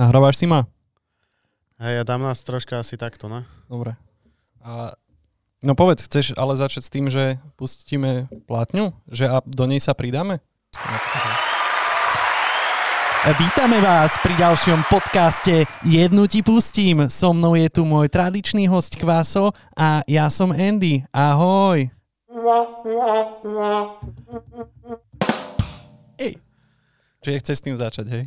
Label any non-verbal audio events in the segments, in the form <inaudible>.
Nahrávaš si ma? Hej, ja dám nás troška asi takto, ne? Dobre. A, no povedz, chceš ale začať s tým, že pustíme plátňu? Že a do nej sa pridáme? Vítame vás pri ďalšom podcaste Jednu ti pustím. So mnou je tu môj tradičný host Kvaso a ja som Andy. Ahoj. Ej. Čiže chceš s tým začať, hej?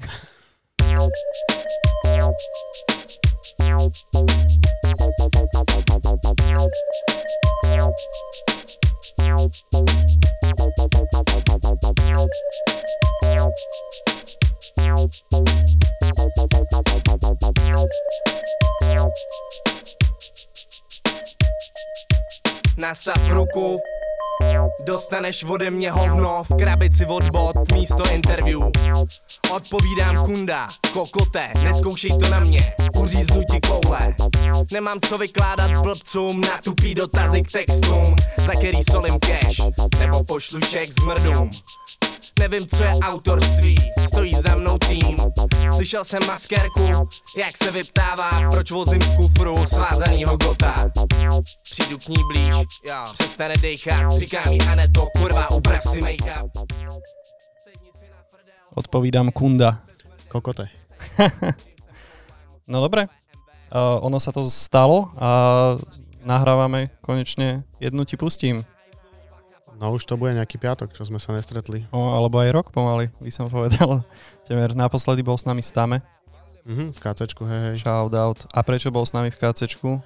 Nas ta dostaneš ode mě hovno v krabici od bot místo interview. Odpovídám kunda, kokote, neskoušej to na mě, uříznu ti koule. Nemám co vykládat blbcům na tupý dotazy k textům, za který solím cash, nebo pošlu šek s mrdům. Nevím, co je autorství, stojí za mnou tým Slyšel jsem maskérku, jak se vyptává Proč vozím v kufru svázanýho gota Přijdu k ní blíž, přestane dejchat Říká mi Aneto, kurva, uprav si make-up Odpovídam kunda. Kokote. <laughs> No dobre. Uh, ono sa to stalo a nahrávame konečne jednu ti pustím. No už to bude nejaký piatok, čo sme sa nestretli. O, alebo aj rok pomaly, by som povedal. <laughs> Temer naposledy bol s nami Stame. Mhm, v KCčku, hej, hej. Shout out. A prečo bol s nami v KCčku?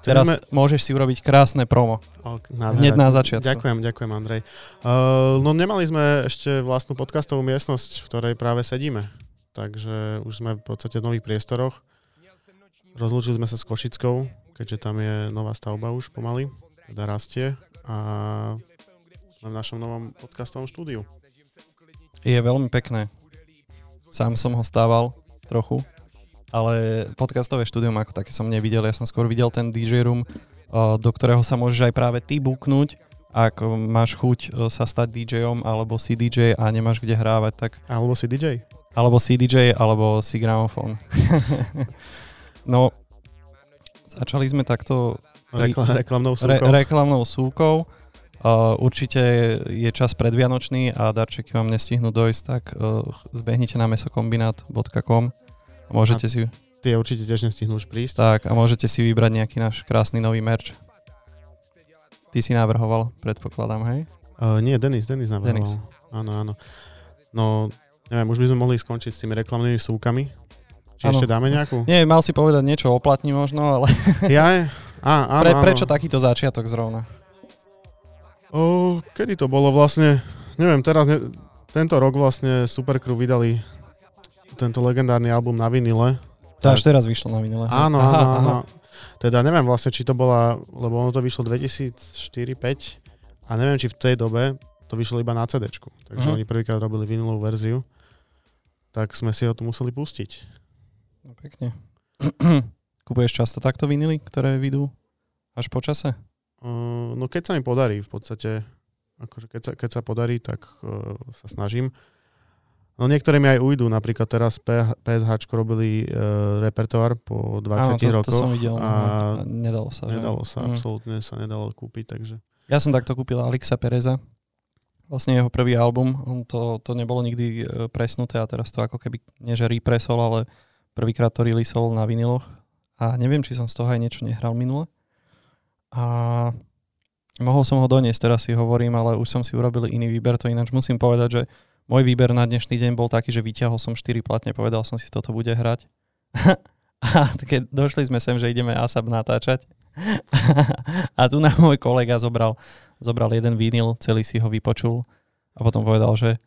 Teraz sme- môžeš si urobiť krásne promo. O, Hneď na začiatku. Ďakujem, ďakujem Andrej. Uh, no nemali sme ešte vlastnú podcastovú miestnosť, v ktorej práve sedíme. Takže už sme v podstate v nových priestoroch. Rozlúčili sme sa s Košickou, keďže tam je nová stavba už pomaly, teda rastie. A sme v našom novom podcastovom štúdiu. Je veľmi pekné. Sám som ho stával trochu, ale podcastové štúdium ako také som nevidel. Ja som skôr videl ten DJ room, do ktorého sa môžeš aj práve ty buknúť, ak máš chuť uh, sa stať DJom alebo si DJ a nemáš kde hrávať, tak Alebo si DJ. alebo si DJ, alebo si gramofón. <laughs> no, začali sme takto Rekla, reklamnou re, súkou. reklamnou súkou. Uh, určite je čas predvianočný a darčeky vám nestihnú dojsť, tak uh, zbehnite na mesokombinát.com a môžete si, Tie určite tiež nestihnú už prísť. tak, a môžete si vybrať nejaký náš krásny nový merch. Ty si navrhoval, predpokladám, hej? Uh, nie, Denis, Denis navrhoval. Denis. Áno, áno. No, neviem, už by sme mohli skončiť s tými reklamnými súkami. Či Áno. ešte dáme nejakú? Nie, mal si povedať niečo o platni možno, ale <laughs> Ja, á, áno, pre, áno. prečo takýto začiatok zrovna? O, kedy to bolo vlastne? Neviem, teraz, ne, tento rok vlastne Supercrew vydali tento legendárny album na vinile. To až teraz vyšlo na vinile. Áno, Aha, áno, aha. <laughs> áno. Teda neviem vlastne, či to bola, lebo ono to vyšlo 2004-2005 a neviem, či v tej dobe to vyšlo iba na CD. Takže Mhm. oni prvýkrát robili vinilovú verziu. Tak sme si ho tu museli pustiť. No, pekne. <clears throat> Kupuješ často takto vinily, ktoré vidú až po čase? Uh, no keď sa mi podarí v podstate, akože keď sa, keď sa podarí, tak uh, sa snažím. No niektoré mi aj ujdu, napríklad teraz PSH robili uh, repertoár po 20 Áno, to, rokoch to som videl. a A nedalo sa. že? nedalo sa, Mm. absolútne sa nedalo kúpiť, takže Ja som takto kúpil Alexa Pereza. Vlastne jeho prvý album. On to, to nebolo nikdy e, presnuté a teraz to ako keby, nie že represol, ale prvýkrát to releaseol na viniloch. A neviem, či som z toho aj niečo nehral minule. A mohol som ho doniesť, teraz si hovorím, ale už som si urobil iný výber. To ináč musím povedať, že môj výber na dnešný deň bol taký, že vyťahol som 4 platne, povedal som si, toto bude hrať. <laughs> A keď došli sme sem, že ideme ASAP natáčať, <laughs> a tu nám môj kolega zobral, zobral jeden vinil, celý si ho vypočul a potom povedal, že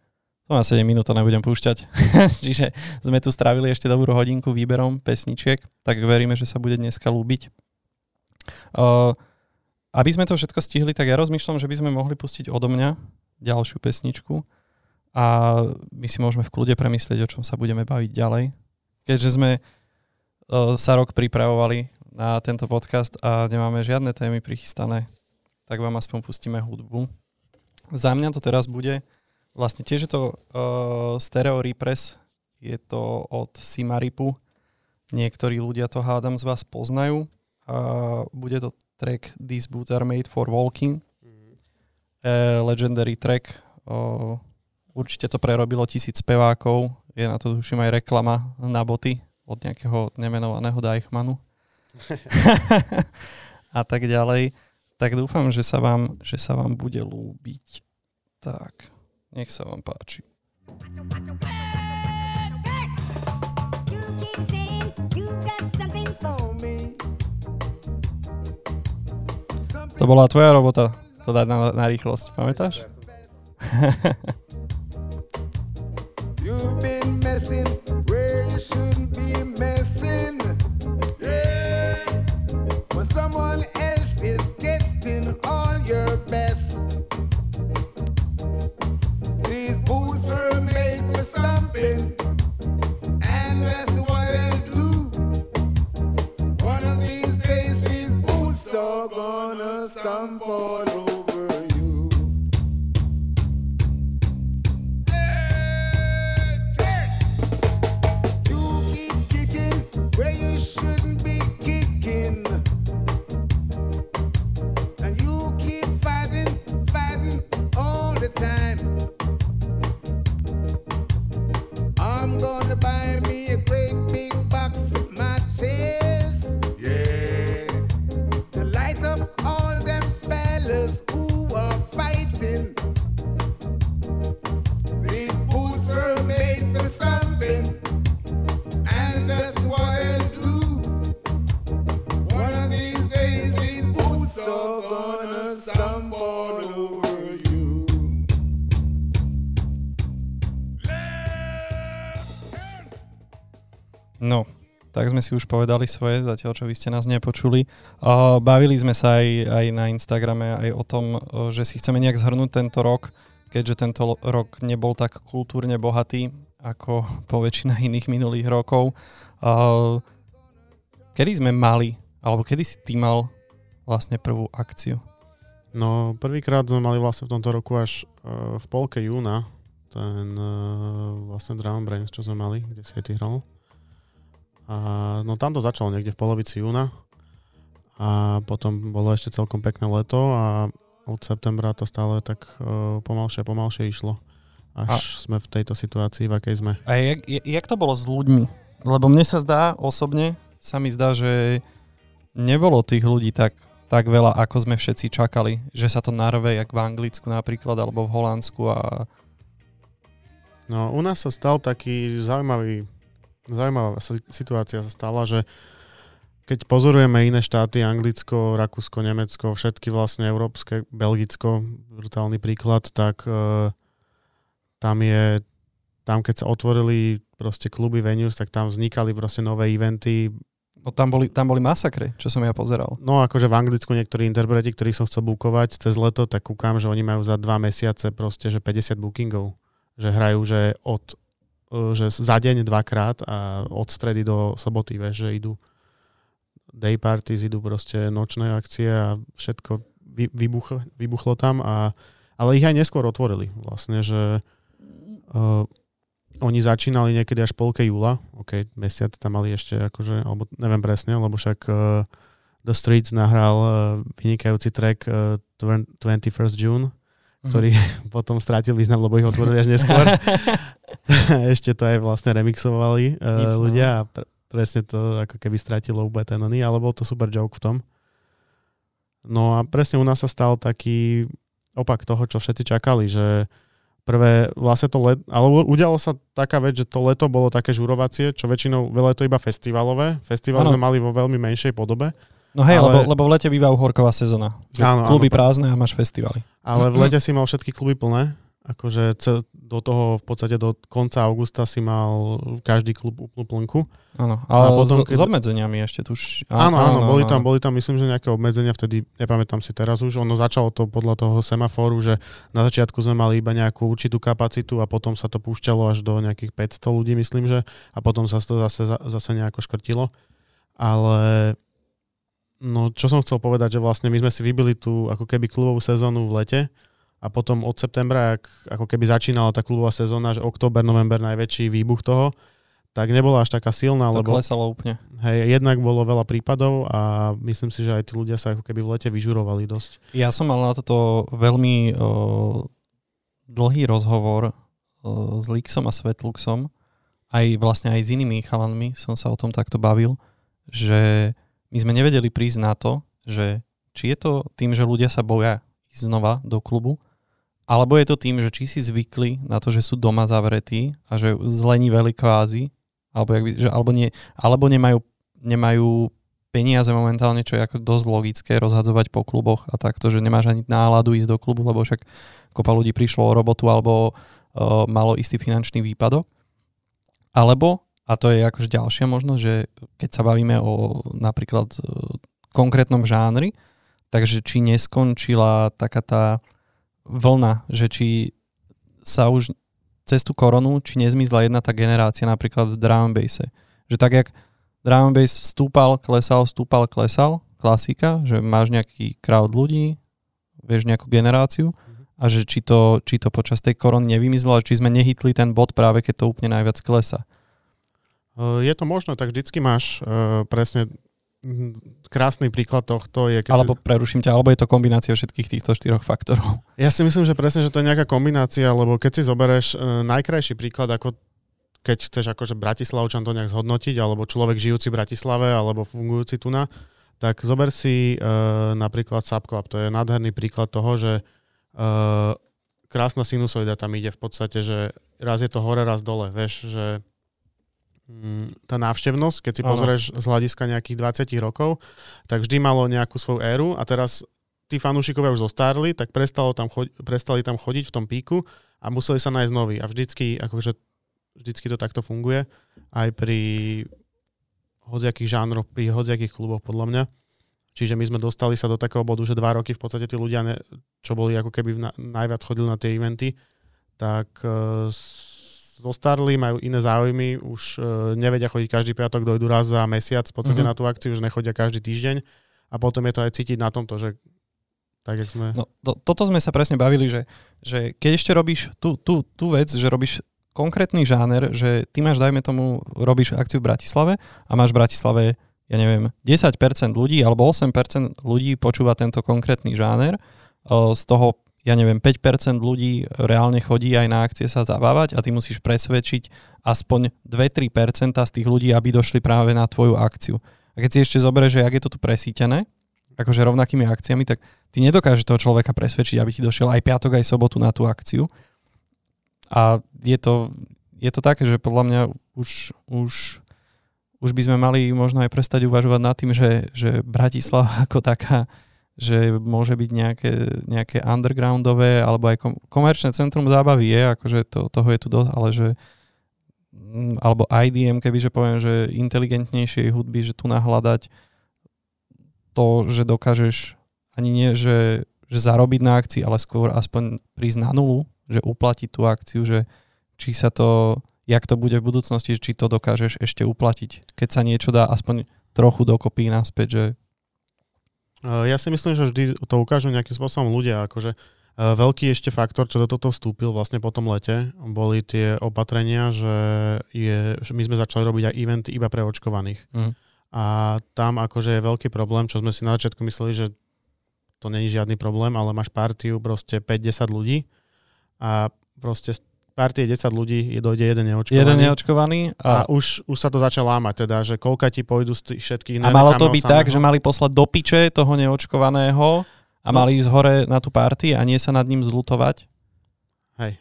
to na 7 minút to nebudem púšťať. <laughs> Čiže sme tu strávili ešte dobrú hodinku výberom pesničiek, tak veríme, že sa bude dneska ľúbiť. Uh, aby sme to všetko stihli, tak ja rozmýšľam, že by sme mohli pustiť odo mňa ďalšiu pesničku a my si môžeme v kľude premyslieť, o čom sa budeme baviť ďalej. Keďže sme uh, sa rok pripravovali na tento podcast a nemáme žiadne témy prichystané, tak vám aspoň pustíme hudbu. Za mňa to teraz bude, vlastne tiež je to uh, Stereo Repress, je to od Simaripu niektorí ľudia to hádam z vás poznajú. A bude to track These Boots Are Made for Walking. E, legendary track. O, určite to prerobilo tisíc spevákov. Je na to tuším aj reklama na boty od nejakého nemenovaného Deichmanu. <laughs> a tak ďalej. Tak dúfam, že sa vám, že sa vám bude lúbiť. Tak, nech sa vám páči. To bola tvoja robota, to dať na, na rýchlosť, pamätáš? Rambo tak sme si už povedali svoje, zatiaľ čo vy ste nás nepočuli. Uh, bavili sme sa aj, aj na Instagrame aj o tom, uh, že si chceme nejak zhrnúť tento rok, keďže tento rok nebol tak kultúrne bohatý ako <laughs> po väčšina iných minulých rokov. Uh, kedy sme mali, alebo kedy si ty mal vlastne prvú akciu? No, prvýkrát sme mali vlastne v tomto roku až uh, v polke júna ten vlastne Drum Brains, čo sme mali, kde si ty hral. A no tam to začalo niekde v polovici júna a potom bolo ešte celkom pekné leto a od septembra to stále tak uh, pomalšie a pomalšie išlo. Až a... sme v tejto situácii, v akej sme. A jak, jak to bolo s ľuďmi? Lebo mne sa zdá, osobne sa mi zdá, že nebolo tých ľudí tak, tak veľa, ako sme všetci čakali. Že sa to narve, jak v Anglicku napríklad, alebo v Holandsku a No, u nás sa stal taký zaujímavý, zaujímavá si- situácia sa stala, že keď pozorujeme iné štáty, Anglicko, Rakúsko, Nemecko, všetky vlastne európske, Belgicko, brutálny príklad, tak e, tam je, tam keď sa otvorili proste kluby venues, tak tam vznikali proste nové eventy. no, tam, boli, tam boli masakre, čo som ja pozeral. No akože v Anglicku niektorí interpreti, ktorých som chcel bukovať cez leto, tak kúkam, že oni majú za dva mesiace proste, že 50 bookingov. Že hrajú, že od že za deň dvakrát a od stredy do soboty, vieš, že idú day parties, idú proste nočné akcie a všetko vy, vybuch, vybuchlo tam, a, ale ich aj neskôr otvorili vlastne, že uh, oni začínali niekedy až polke júla, ok, mesiac tam mali ešte akože, alebo neviem presne, lebo však uh, The Streets nahral uh, vynikajúci track uh, 21st June, ktorý mm. <laughs> potom strátil význam, lebo ich otvorili až neskôr. <laughs> <laughs> Ešte to aj vlastne remixovali uh, ľudia a pr- presne to ako keby stratilo úplne ten oný, ale bol to super joke v tom. No a presne u nás sa stal taký opak toho, čo všetci čakali, že prvé vlastne to let, ale udialo sa taká vec, že to leto bolo také žurovacie, čo väčšinou veľa je to iba festivalové. Festival sme mali vo veľmi menšej podobe, No hej, Ale- lebo, lebo v lete býva uhorková sezóna. Áno, kluby áno. prázdne a máš festivaly. ale v lete si mal všetky kluby plné. Akože do toho v podstate do konca augusta si mal každý klub úplnú plnku. Áno, ale A potom, s, keď- s obmedzeniami ešte tuž. Áno, áno, boli tam, boli tam myslím, že nejaké obmedzenia vtedy, nepamätám si teraz už, ono začalo to podľa toho semaforu, že na začiatku sme mali iba nejakú určitú kapacitu a potom sa to púšťalo až do nejakých 500 ľudí, myslím, že a potom sa to zase, zase nejako škrtilo. Ale no, čo som chcel povedať, že vlastne my sme si vybili tú ako keby klubovú sezónu v lete a potom od septembra, ak, ako keby začínala tá klubová sezóna, že október, november najväčší výbuch toho, tak nebola až taká silná, To lebo klesalo úplne. hej, jednak bolo veľa prípadov a myslím si, že aj tí ľudia sa ako keby v lete vyžurovali dosť. Ja som mal na toto veľmi o, dlhý rozhovor o, s Lixom a Svetluxom, aj vlastne aj s inými chalanmi som sa o tom takto bavil, že my sme nevedeli prísť na to, že či je to tým, že ľudia sa boja ísť znova do klubu, alebo je to tým, že či si zvykli na to, že sú doma zavretí a že zleniveli kvázi, alebo, by, že, alebo, nie, alebo nemajú, nemajú peniaze momentálne, čo je ako dosť logické rozhadzovať po kluboch a takto, že nemáš ani náladu ísť do klubu, lebo však kopa ľudí prišlo o robotu alebo uh, malo istý finančný výpadok. Alebo, a to je akože ďalšia možnosť, že keď sa bavíme o napríklad uh, konkrétnom žánri, takže či neskončila taká tá vlna, že či sa už cez tú koronu, či nezmizla jedna tá generácia napríklad v drum and basse. Že tak, jak drum bass stúpal, klesal, stúpal, klesal, klasika, že máš nejaký crowd ľudí, vieš nejakú generáciu a že či to, či to počas tej korony nevymizlo, či sme nehytli ten bod práve keď to úplne najviac klesa. Uh, Je to možno, tak vždycky máš uh, presne krásny príklad tohto je, keď Alebo preruším ťa, alebo je to kombinácia všetkých týchto štyroch faktorov. Ja si myslím, že presne, že to je nejaká kombinácia, lebo keď si zoberieš uh, najkrajší príklad, ako keď chceš akože Bratislavčan to nejak zhodnotiť, alebo človek žijúci v Bratislave, alebo fungujúci tu na, tak zober si uh, napríklad Subclub. To je nádherný príklad toho, že uh, krásna sinusoida tam ide v podstate, že raz je to hore, raz dole, vieš, že tá návštevnosť, keď si Áno. pozrieš z hľadiska nejakých 20 rokov, tak vždy malo nejakú svoju éru a teraz tí fanúšikovia už zostarli, tak prestalo tam chodi- prestali tam chodiť v tom píku a museli sa nájsť nový. A vždycky, akože, vždycky to takto funguje, aj pri hodziakých žánroch, pri hodziakých kluboch, podľa mňa. Čiže my sme dostali sa do takého bodu, že dva roky v podstate tí ľudia, ne, čo boli ako keby na, najviac chodili na tie eventy, tak uh, zostarli, majú iné záujmy, už uh, nevedia chodiť každý piatok, dojdu raz za mesiac v podstate Mhm. na tú akciu, že nechodia každý týždeň a potom je to aj cítiť na tomto, že tak, jak sme... No, to, toto sme sa presne bavili, že, že keď ešte robíš tú, tú, tú vec, že robíš konkrétny žáner, že ty máš, dajme tomu, robíš akciu v Bratislave a máš v Bratislave, ja neviem, 10% ľudí alebo 8% ľudí počúva tento konkrétny žáner, o, z toho, ja neviem, 5% ľudí reálne chodí aj na akcie sa zabávať a ty musíš presvedčiť aspoň 2-3% z tých ľudí, aby došli práve na tvoju akciu. A keď si ešte zoberieš, že ak je to tu presítené, akože rovnakými akciami, tak ty nedokážeš toho človeka presvedčiť, aby ti došiel aj piatok, aj sobotu na tú akciu. A je to, je to také, že podľa mňa už, už, už by sme mali možno aj prestať uvažovať nad tým, že, že Bratislava ako taká, že môže byť nejaké, nejaké undergroundové alebo aj kom, komerčné centrum zábavy je, akože to, toho je tu dosť, ale že mm, alebo IDM, kebyže poviem, že inteligentnejšej hudby, že tu nahľadať to, že dokážeš ani nie, že, že zarobiť na akcii, ale skôr aspoň prísť na nulu, že uplatiť tú akciu, že či sa to, jak to bude v budúcnosti, či to dokážeš ešte uplatiť, keď sa niečo dá aspoň trochu dokopy naspäť, že Ja si myslím, že vždy to ukážu nejakým spôsobom ľudia. Akože uh, veľký ešte faktor, čo do toto vstúpil vlastne po tom lete, boli tie opatrenia, že, je, že my sme začali robiť aj eventy iba pre očkovaných. mm, A tam akože je veľký problém, čo sme si na začiatku mysleli, že to není žiadny problém, ale máš partiu proste 5-10 ľudí a proste partie 10 ľudí je dojde jeden neočkovaný. jeden neočkovaný a a, už, už sa to začalo lámať, teda, že koľka ti pôjdu z tých všetkých a malo to byť tak, že mali poslať do piče toho neočkovaného a No. mali ísť hore na tú party a nie sa nad ním zlutovať. Hej.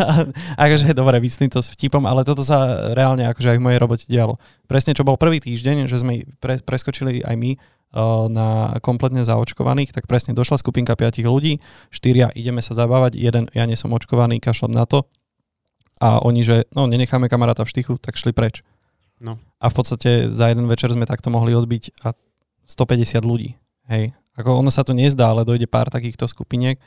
<laughs> akože dobre, myslím to s vtipom, ale toto sa reálne akože aj v mojej robote dialo. Presne čo bol prvý týždeň, že sme pre, preskočili aj my uh, na kompletne zaočkovaných, tak presne došla skupinka piatich ľudí, štyria ideme sa zabávať, jeden ja nie som očkovaný, kašlem na to a oni, že no nenecháme kamaráta v štychu, tak šli preč. No. A v podstate za jeden večer sme takto mohli odbiť a 150 ľudí. Hej. Ako ono sa to nezdá, ale dojde pár takýchto skupiniek.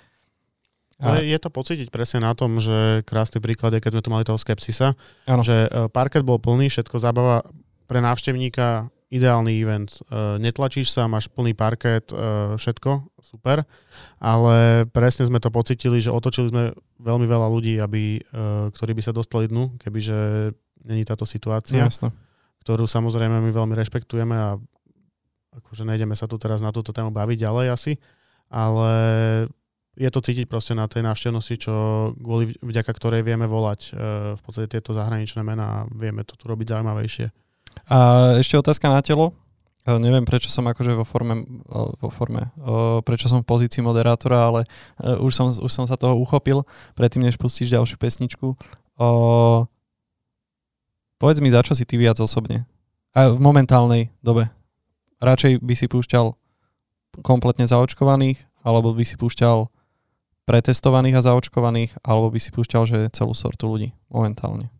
No, je, je to pocítiť presne na tom, že krásny príklad je, keď sme tu mali toho skepsisa, Áno. že e, parket bol plný, všetko zábava pre návštevníka, ideálny event. E, Netlačíš sa, máš plný parket, e, všetko, super, ale presne sme to pocitili, že otočili sme veľmi veľa ľudí, aby, e, ktorí by sa dostali dnu, kebyže není táto situácia, Jasné. ktorú samozrejme my veľmi rešpektujeme a akože nejdeme sa tu teraz na túto tému baviť ďalej asi, ale je to cítiť proste na tej návštevnosti, čo kvôli vďaka ktorej vieme volať e, v podstate tieto zahraničné mená a vieme to tu robiť zaujímavejšie. A ešte otázka na telo. E, neviem, prečo som akože vo forme, e, vo forme e, prečo som v pozícii moderátora, ale už som, už som sa toho uchopil, predtým než pustíš ďalšiu pesničku. Povedz mi, za čo si ty viac osobne? A v momentálnej dobe. Radšej by si púšťal kompletne zaočkovaných, alebo by si púšťal pretestovaných a zaočkovaných, alebo by si púšťal, že celú sortu ľudí momentálne?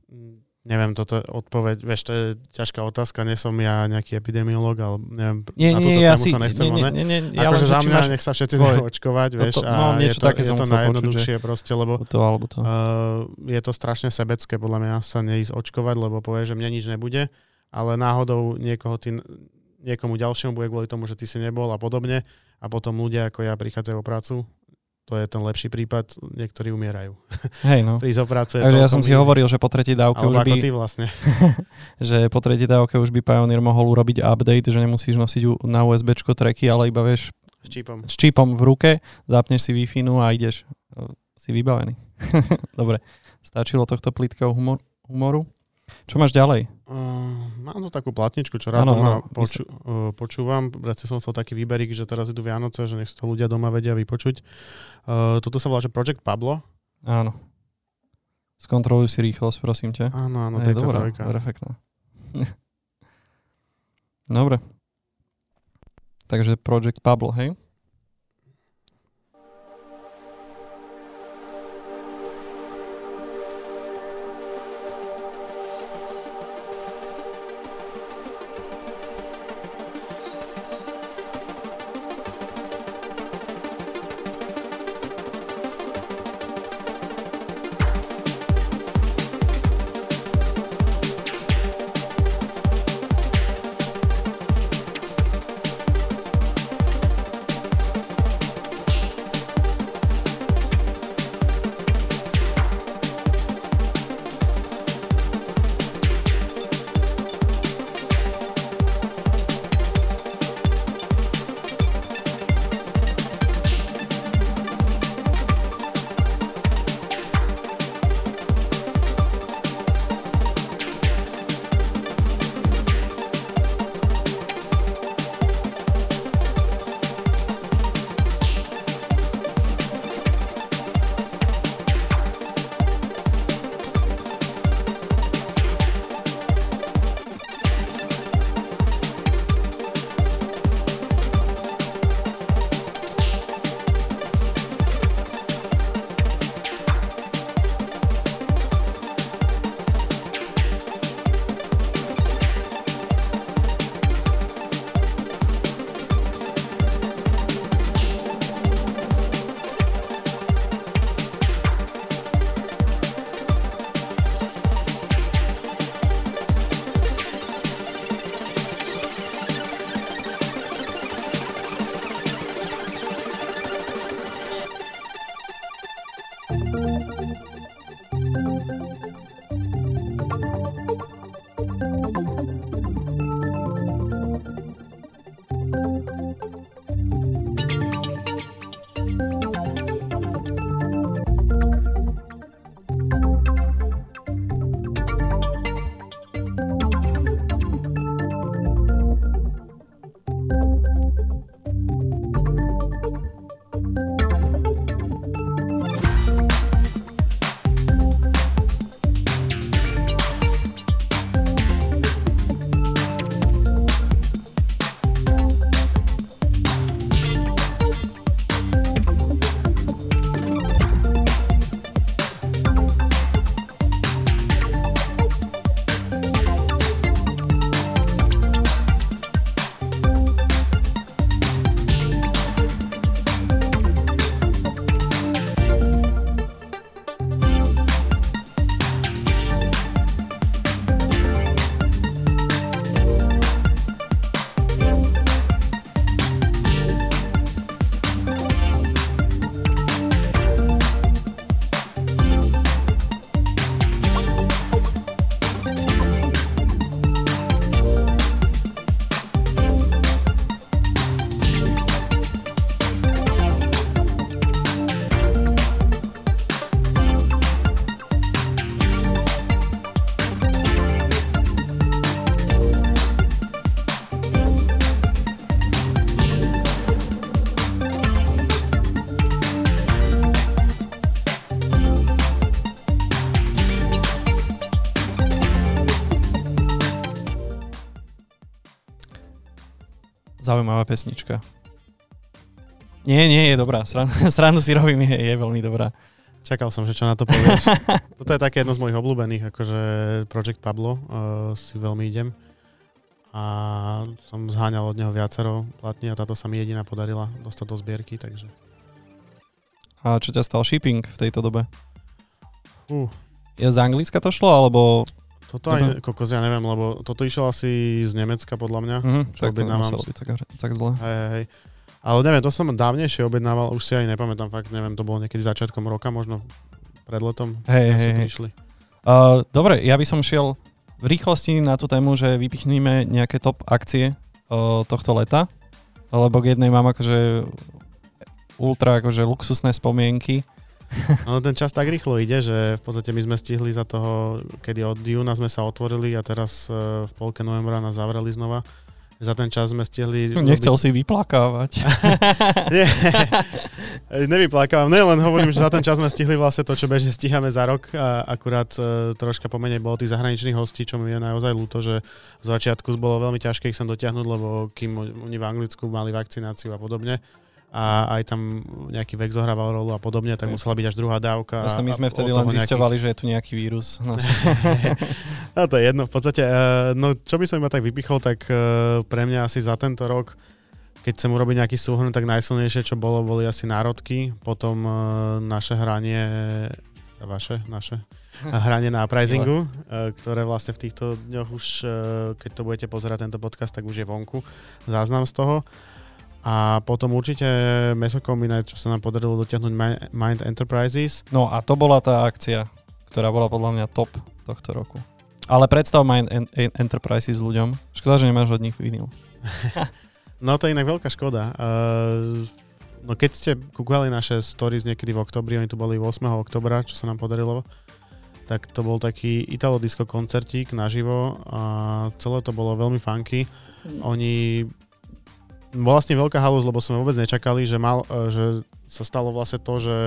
Neviem, toto je odpoveď, vieš, to je ťažká otázka, nie som ja nejaký epidemiolog, ale neviem, Nie, na nie, túto ja tému si, sa nechcem, nie, nie, nie, nie, ja akože len, za mňa máš nech sa všetci tvoj- dajú očkovať, vieš, Toto- a no, je niečo to, také je to chcel počuť, najjednoduchšie proste, lebo to alebo to. Uh, je to strašne sebecké podľa mňa sa neísť očkovať, lebo povie, že mne nič nebude, ale náhodou niekoho ty, niekomu ďalšiemu bude kvôli tomu, že ty si nebol a podobne a potom ľudia ako ja prichádzajú o prácu. To je ten lepší prípad, niektorí umierajú. Hej, no. <laughs> Prísť o práce Takže ja som si hovoril, že po tretej dávke už by, ty vlastne. <laughs> že po tretej dávke už by Pioneer mohol urobiť update, že nemusíš nosiť na USBčko tracky, ale iba vieš S čípom. s čipom v ruke, zapneš si wi a ideš. Si vybavený. <laughs> Dobre, stačilo tohto plitkého humor, humoru. Čo máš ďalej? Uh, mám tu takú platničku, čo rád doma poču, uh, počúvam. Presne som chcel taký výberík, že teraz idú Vianoce, že nech to ľudia doma vedia vypočuť. Uh, toto sa volá, že Project Pablo. Áno. Skontroluj si rýchlosť, prosím ťa. Áno, áno, Je, dobrá, 33. perfektná. <laughs> Dobre. Takže Project Pablo, hej? Zaujímavá pesnička. Nie, nie, je dobrá. Srandu, <laughs> srandu si robím, je, je veľmi dobrá. Čakal som, že čo na to povieš. <laughs> Toto je také jedno z mojich obľúbených, akože Project Pablo uh, si veľmi idem. A som zháňal od neho viacero platní a táto sa mi jediná podarila dostať do zbierky, takže... A čo ťa stal shipping v tejto dobe? Uh, Je z Anglicka to šlo, alebo... toto aj, kokos, ja neviem, lebo toto išlo asi z Nemecka podľa mňa. Čo tak to nemuselo byť tak, tak zle. Hej, hej. Ale neviem, to som dávnejšie objednával, už si ani nepamätám, fakt neviem, to bolo niekedy začiatkom roka, možno pred letom. Hej, hej, hej. prišli. Uh, dobre, ja by som šiel v rýchlosti na tú tému, že vypichníme nejaké top akcie uh, tohto leta, lebo k jednej mám akože ultra akože luxusné spomienky. <laughs> No ten čas tak rýchlo ide, že v podstate my sme stihli za toho, kedy od júna sme sa otvorili a teraz e, v polke novembra nás zavreli znova. Za ten čas sme stihli... <laughs> Nechcel si vyplakávať. <laughs> Nie, nevyplakávam. Ne, len hovorím, že za ten čas sme stihli vlastne to, čo bežne stíhame za rok a akurát e, troška pomenej bolo tých zahraničných hostí, čo mi je naozaj ľúto, že v začiatku bolo veľmi ťažké ich sem dotiahnuť, lebo kým oni v Anglicku mali vakcináciu a podobne a aj tam nejaký vek zohrával rolu a podobne, tak musela byť až druhá dávka. Jasne, my sme vtedy len zisťovali, že je tu nejaký vírus. No, <laughs> no to je jedno. V podstate, eh, no čo by som iba tak vypichol, tak eh, pre mňa asi za tento rok, keď chcem urobiť nejaký súhrn, tak najsilnejšie, čo bolo, boli asi národky, potom eh, naše hranie, vaše, naše, <laughs> hranie na prizingu, eh, ktoré vlastne v týchto dňoch už, keď to budete pozerať tento podcast, tak už je vonku záznam z toho. A potom určite mesokombinát, čo sa nám podarilo dotiahnuť Mi- Mind Enterprises. no a to bola tá akcia, ktorá bola podľa mňa top tohto roku. Ale predstav Mind en- en- Enterprises ľuďom. Škoda, že nemáš od nich vinyl. <laughs> No to je inak veľká škoda. Uh, no keď ste kúkali naše stories niekedy v oktobri, oni tu boli 8. oktobra, čo sa nám podarilo, tak to bol taký Italo disco koncertík naživo a celé to bolo veľmi funky. Oni bola vlastne veľká halus, lebo sme vôbec nečakali, že, mal, eh, že sa stalo vlastne to, že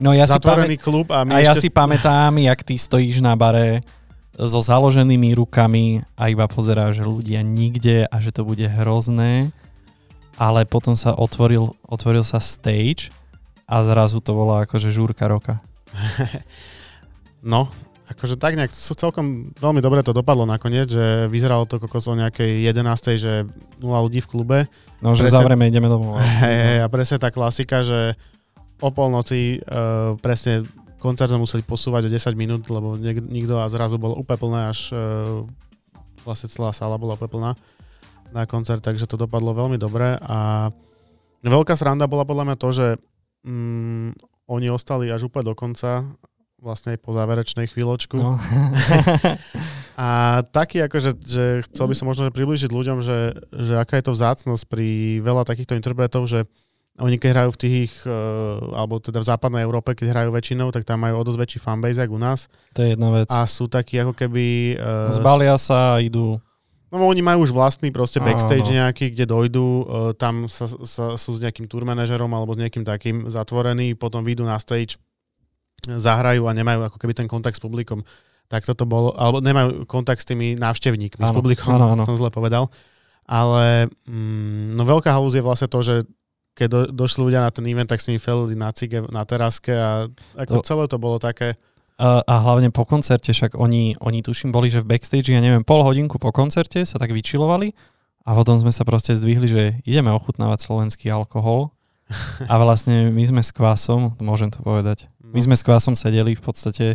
No ja si, zatvorený pamä- klub a my a ja ešte... si pamätám, jak ty stojíš na bare so založenými rukami a iba pozeráš, že ľudia nikde a že to bude hrozné. Ale potom sa otvoril, otvoril sa stage a zrazu to bola akože žúrka roka. <laughs> No, akože tak nejak sú celkom veľmi dobre to dopadlo nakoniec, že vyzeralo to kokos o nejakej 11. že 0 ľudí v klube. No, že Presne- zavrieme, ideme domov. Hej, hej, a presne tá klasika, že o polnoci uh, presne koncert sme museli posúvať o 10 minút, lebo niek- nikto a zrazu bolo úplne plné, až uh, vlastne celá sála bola úplne plná na koncert, takže to dopadlo veľmi dobre a veľká sranda bola podľa mňa to, že mm, oni ostali až úplne do konca, vlastne aj po záverečnej chvíľočku. No. <laughs> A taký akože, že chcel by som možno priblížiť ľuďom, že, že aká je to vzácnosť pri veľa takýchto interpretov, že oni keď hrajú v tých, uh, alebo teda v západnej Európe, keď hrajú väčšinou, tak tam majú o dosť väčší fanbase, ako u nás. to je jedna vec. A sú takí ako keby... Uh, Zbalia sa a idú. No oni majú už vlastný proste backstage Áno. nejaký, kde dojdú, uh, tam sa, sa, sú s nejakým tour manažerom alebo s nejakým takým zatvorení, potom vyjdú na stage, zahrajú a nemajú ako keby ten kontakt s publikom. Tak toto bolo, alebo nemajú kontakt s tými návštevníkmi, s Áno, publikom, áno, áno. som zle povedal. Ale mm, no veľká halúz je vlastne to, že keď do, došli ľudia na ten event, tak s nimi felili na cige, na teraske a ako To- celé to bolo také, A, a hlavne po koncerte, však oni, oni tuším boli, že v backstage, ja neviem, pol hodinku po koncerte sa tak vyčilovali a potom sme sa proste zdvihli, že ideme ochutnávať slovenský alkohol <laughs> a vlastne my sme s kvásom, môžem to povedať, my sme s kvásom sedeli v podstate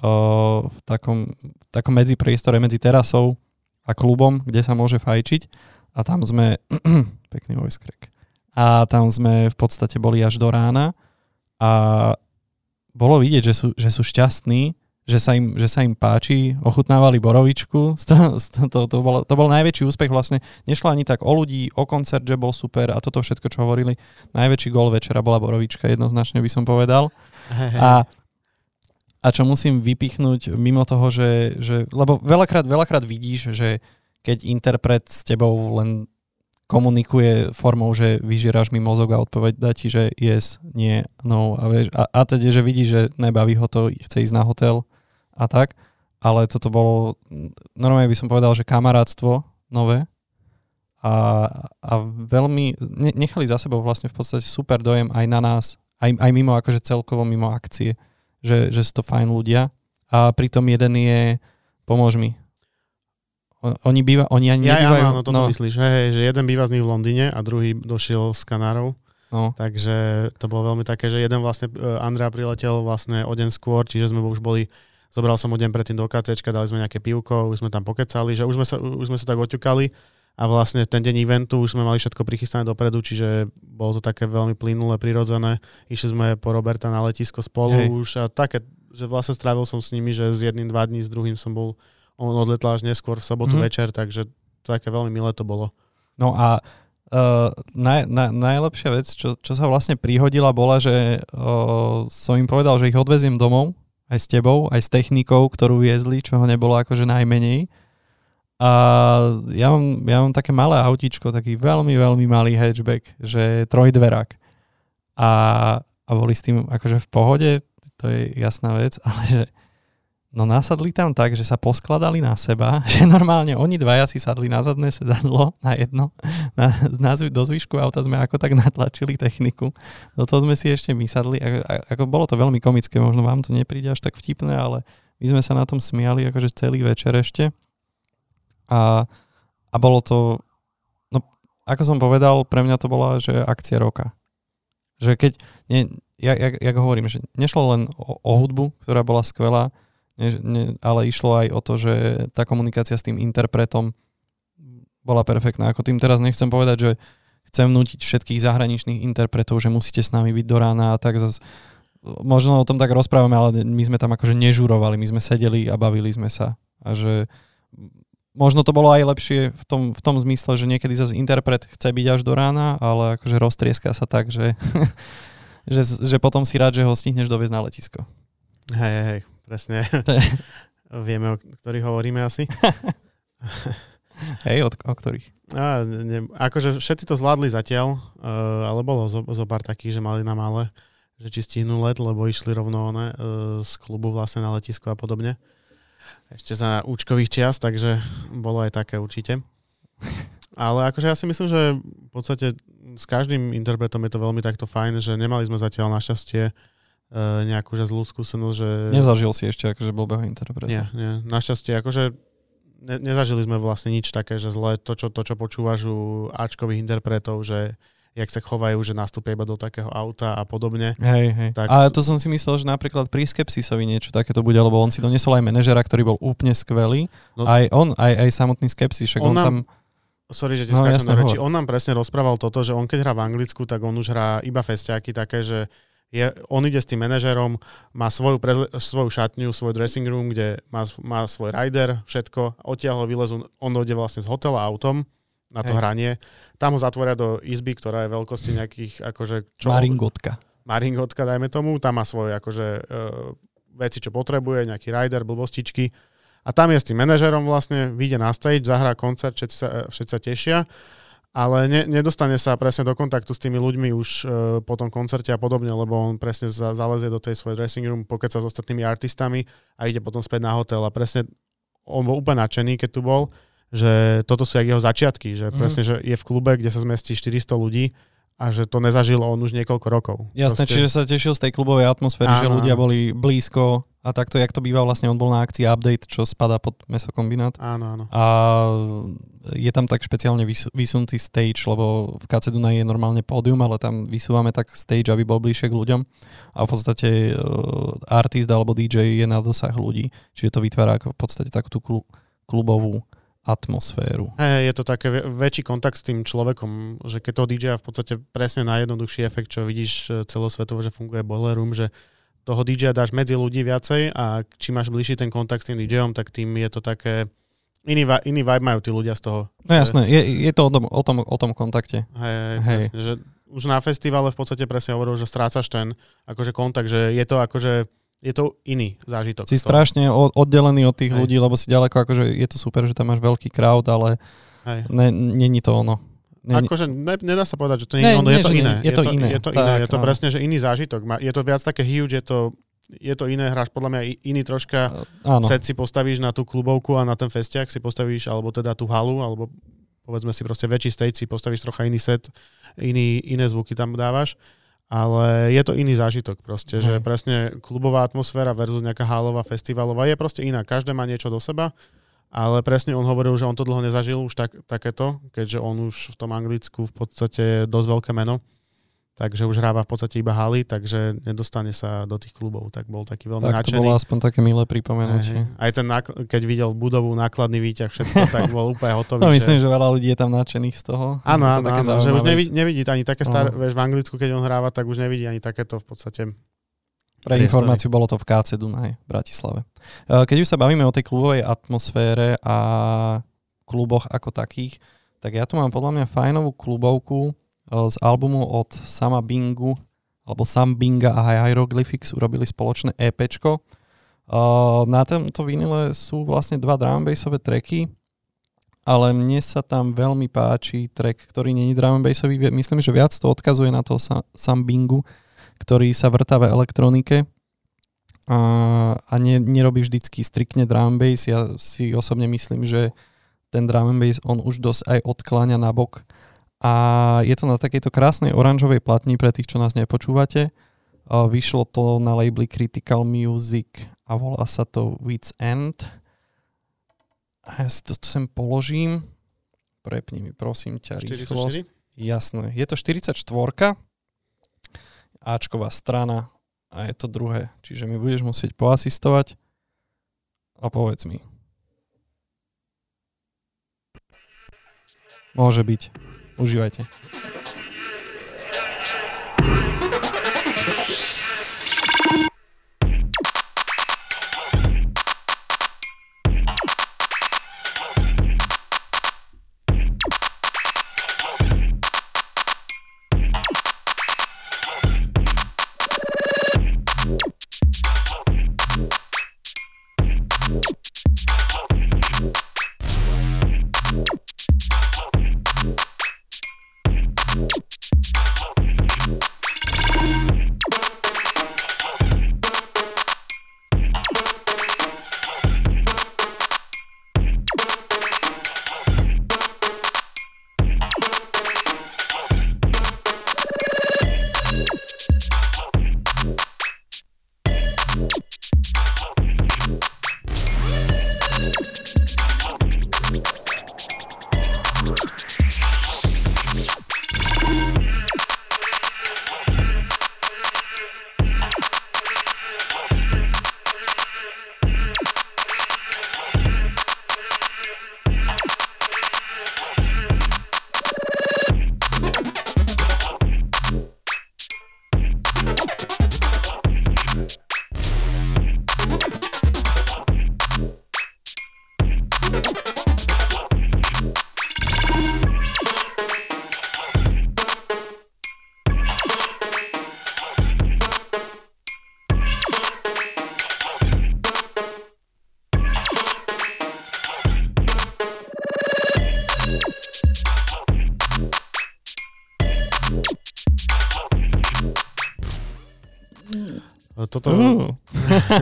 o, v takom, v takom medzipriestore medzi terasou a klubom, kde sa môže fajčiť. A tam sme, <clears throat> pekný voice crack, a tam sme v podstate boli až do rána a bolo vidieť, že sú, že sú šťastní, že sa, im, že sa im páči, ochutnávali borovičku, <laughs> to, to, to, to, bol, to bol najväčší úspech vlastne, nešlo ani tak o ľudí, o koncert, že bol super a toto všetko, čo hovorili, najväčší gól večera bola borovička, jednoznačne by som povedal. A, a čo musím vypichnúť mimo toho, že, že lebo veľakrát, veľakrát vidíš, že keď interpret s tebou len komunikuje formou, že vyžíraš mi mozog a odpovedá ti, že yes, nie, no a, vieš, a, a teda, že vidíš, že nebaví ho to, chce ísť na hotel a tak, ale toto bolo, normálne by som povedal, že kamarátstvo nové a, a veľmi, ne, nechali za sebou vlastne v podstate super dojem aj na nás, aj, aj mimo, akože celkovo mimo akcie, že, že sú to fajn ľudia a pritom jeden je, pomôž mi, oni, býva, oni ani ja, nebývajú... Áno, áno, toto no. myslíš, hej, že jeden býva z nich v Londýne a druhý došiel z Kanárov. No. Takže to bolo veľmi také, že jeden vlastne, e, Andrea priletel vlastne o deň skôr, čiže sme už boli, zobral som o deň predtým do KCčka, dali sme nejaké pivko, už sme tam pokecali, že už sme sa, už sme sa tak oťukali a vlastne ten deň eventu už sme mali všetko prichystané dopredu, čiže bolo to také veľmi plynulé, prirodzené. Išli sme po Roberta na letisko spolu Hej. už a také, že vlastne strávil som s nimi, že z jedným, dva dní, s druhým som bol on odletal až neskôr v sobotu mm-hmm. večer, takže také veľmi milé to bolo. No a uh, naj, na, najlepšia vec, čo, čo sa vlastne prihodila, bola, že uh, som im povedal, že ich odveziem domov, aj s tebou, aj s technikou, ktorú viezli, čo ho nebolo akože najmenej. A ja mám, ja mám také malé autíčko, taký veľmi, veľmi malý hatchback, že trojdverák. A, a boli s tým akože v pohode, to je jasná vec, <laughs> ale že No nasadli tam tak, že sa poskladali na seba, <laughs> že normálne oni dvaja si sadli na zadné sedadlo, na jedno, <laughs> na, na, do zvyšku auta sme ako tak natlačili techniku. Do toho sme si ešte my sadli, ako, ako bolo to veľmi komické, možno vám to nepríde až tak vtipné, ale my sme sa na tom smiali akože celý večer ešte. A, a bolo to, no ako som povedal, pre mňa to bola, že akcia roka. Že keď, ne, ja, ja, ja hovorím, že nešlo len o, o hudbu, ktorá bola skvelá, ne, ne, ale išlo aj o to, že tá komunikácia s tým interpretom bola perfektná. Ako tým teraz nechcem povedať, že chcem nutiť všetkých zahraničných interpretov, že musíte s nami byť do rána a tak zase možno o tom tak rozprávame, ale my sme tam akože nežurovali, my sme sedeli a bavili sme sa. A že možno to bolo aj lepšie v tom, v tom zmysle, že niekedy zase interpret chce byť až do rána, ale akože roztrieska sa tak, že, <laughs> že, že potom si rád, že ho stihneš doviezť na letisko. Hej, hej, presne. <laughs> Vieme, o ktorých hovoríme asi. Hej, od, o ktorých? A, ne, akože všetci to zvládli zatiaľ, uh, ale bolo zo, zo pár takých, že mali na malé, že či stihnú let, lebo išli rovno one, uh, z klubu vlastne na letisko a podobne. Ešte za účkových čias, takže bolo aj také určite. Ale akože ja si myslím, že v podstate s každým interpretom je to veľmi takto fajn, že nemali sme zatiaľ našťastie uh, nejakú že zlú skúsenosť, že... Nezažil si ešte akože blbého interpreta. Nie, nie. Našťastie, akože ne, nezažili sme vlastne nič také, že zle to, čo, to, čo počúvaš u Ačkových interpretov, že jak sa chovajú, že nastúpia iba do takého auta a podobne. Hej, hej. Tak... Ale to som si myslel, že napríklad pri Skepsisovi niečo takéto bude, lebo on si donesol aj manažera, ktorý bol úplne skvelý. No, aj on, aj, aj samotný Skepsis, však on, on nám... tam... Sorry, že ti no, skáčem na reči. On nám presne rozprával toto, že on keď hrá v Anglicku, tak on už hrá iba festiaky také, že je, on ide s tým manažerom, má svoju, prezle, svoju šatňu, svoj dressing room, kde má, má svoj rider, všetko, odtiaľ ho vylezú, on dojde vlastne z hotela autom na to Hej. hranie, tam ho zatvoria do izby, ktorá je veľkosti nejakých, akože... Čo, Maringotka. Maringotka, dajme tomu, tam má svoje akože uh, veci, čo potrebuje, nejaký rider, blbostičky. A tam je s tým manažerom vlastne, vyjde na stage, zahrá koncert, všetci sa, všetci sa tešia ale ne, nedostane sa presne do kontaktu s tými ľuďmi už uh, po tom koncerte a podobne, lebo on presne za, zalezie do tej svojej dressing room, pokiaľ sa s ostatnými artistami a ide potom späť na hotel a presne on bol úplne nadšený, keď tu bol, že toto sú jak jeho začiatky, že mm. presne, že je v klube, kde sa zmestí 400 ľudí a že to nezažil on už niekoľko rokov. Jasné, Proste... čiže sa tešil z tej klubovej atmosféry, áno, že ľudia boli blízko a takto, jak to býva, vlastne on bol na akcii Update, čo spadá pod mesokombinát. Áno, áno. A je tam tak špeciálne vysunutý stage, lebo v KC Dunaj je normálne pódium, ale tam vysúvame tak stage, aby bol bližšie k ľuďom. A v podstate uh, artist alebo DJ je na dosah ľudí. Čiže to vytvára ako v podstate takú tú klubovú atmosféru. Hey, je to také väčší kontakt s tým človekom, že keď toho DJ v podstate presne najjednoduchší efekt, čo vidíš e, celosvetovo, že funguje Boiler Room, že toho DJ dáš medzi ľudí viacej a čím máš bližší ten kontakt s tým DJom, tak tým je to také... Iný, iný vibe majú tí ľudia z toho. No jasné, je, je to o tom, o, tom, o tom kontakte. Hej, hej. Presne, že už na festivale v podstate presne hovoril, že strácaš ten akože kontakt, že je to akože je to iný zážitok. Si strašne oddelený od tých hej. ľudí, lebo si ďaleko, akože je to super, že tam máš veľký crowd, ale není to ono. Nie, akože ne, nedá sa povedať, že to nie, nie ono, je, to iné. Je to iné. Je to, tak, iné. je to presne, že iný zážitok. Je to viac také huge, je to, je to iné, hráš podľa mňa iný troška, áno. set si postavíš na tú klubovku a na ten festiak si postavíš, alebo teda tú halu, alebo povedzme si proste väčší stage, si postavíš trocha iný set, iný, iné zvuky tam dávaš, ale je to iný zážitok proste, že presne klubová atmosféra versus nejaká hálová, festivalová je proste iná. Každé má niečo do seba, ale presne on hovoril, že on to dlho nezažil už tak, takéto, keďže on už v tom Anglicku v podstate je dosť veľké meno takže už hráva v podstate iba haly, takže nedostane sa do tých klubov, tak bol taký veľmi tak nadšený. to bolo aspoň také milé pripomenutie. Aj ten, keď videl budovu, nákladný výťah, všetko, <laughs> tak bol úplne hotový. No myslím, že... že veľa ľudí je tam nadšených z toho. Áno, áno, áno že už nevidí, nevidí ani také staré, vieš, v Anglicku, keď on hráva, tak už nevidí ani takéto v podstate pre informáciu bolo to v KC Dunaj v Bratislave. E, keď už sa bavíme o tej klubovej atmosfére a kluboch ako takých, tak ja tu mám podľa mňa fajnovú klubovku, z albumu od Sama Bingu alebo Sam Binga a Hieroglyphics urobili spoločné. Eh, na tomto vinile sú vlastne dva drum bassové tracky, ale mne sa tam veľmi páči track, ktorý není drum bassový. Myslím, že viac to odkazuje na to Sam Bingu, ktorý sa vrtá v elektronike a, a ne, nerobí vždycky striktne drum. Ja si osobne myslím, že ten drum bass on už dosť aj odkláňa na bok a je to na takejto krásnej oranžovej platni pre tých, čo nás nepočúvate. Vyšlo to na labeli Critical Music a volá sa to Wits End. A ja si to sem položím. Prepni mi prosím ťa rýchlosť. 44? Jasné. Je to 44. Ačková strana a je to druhé. Čiže mi budeš musieť poasistovať a povedz mi. Môže byť. Uživajte.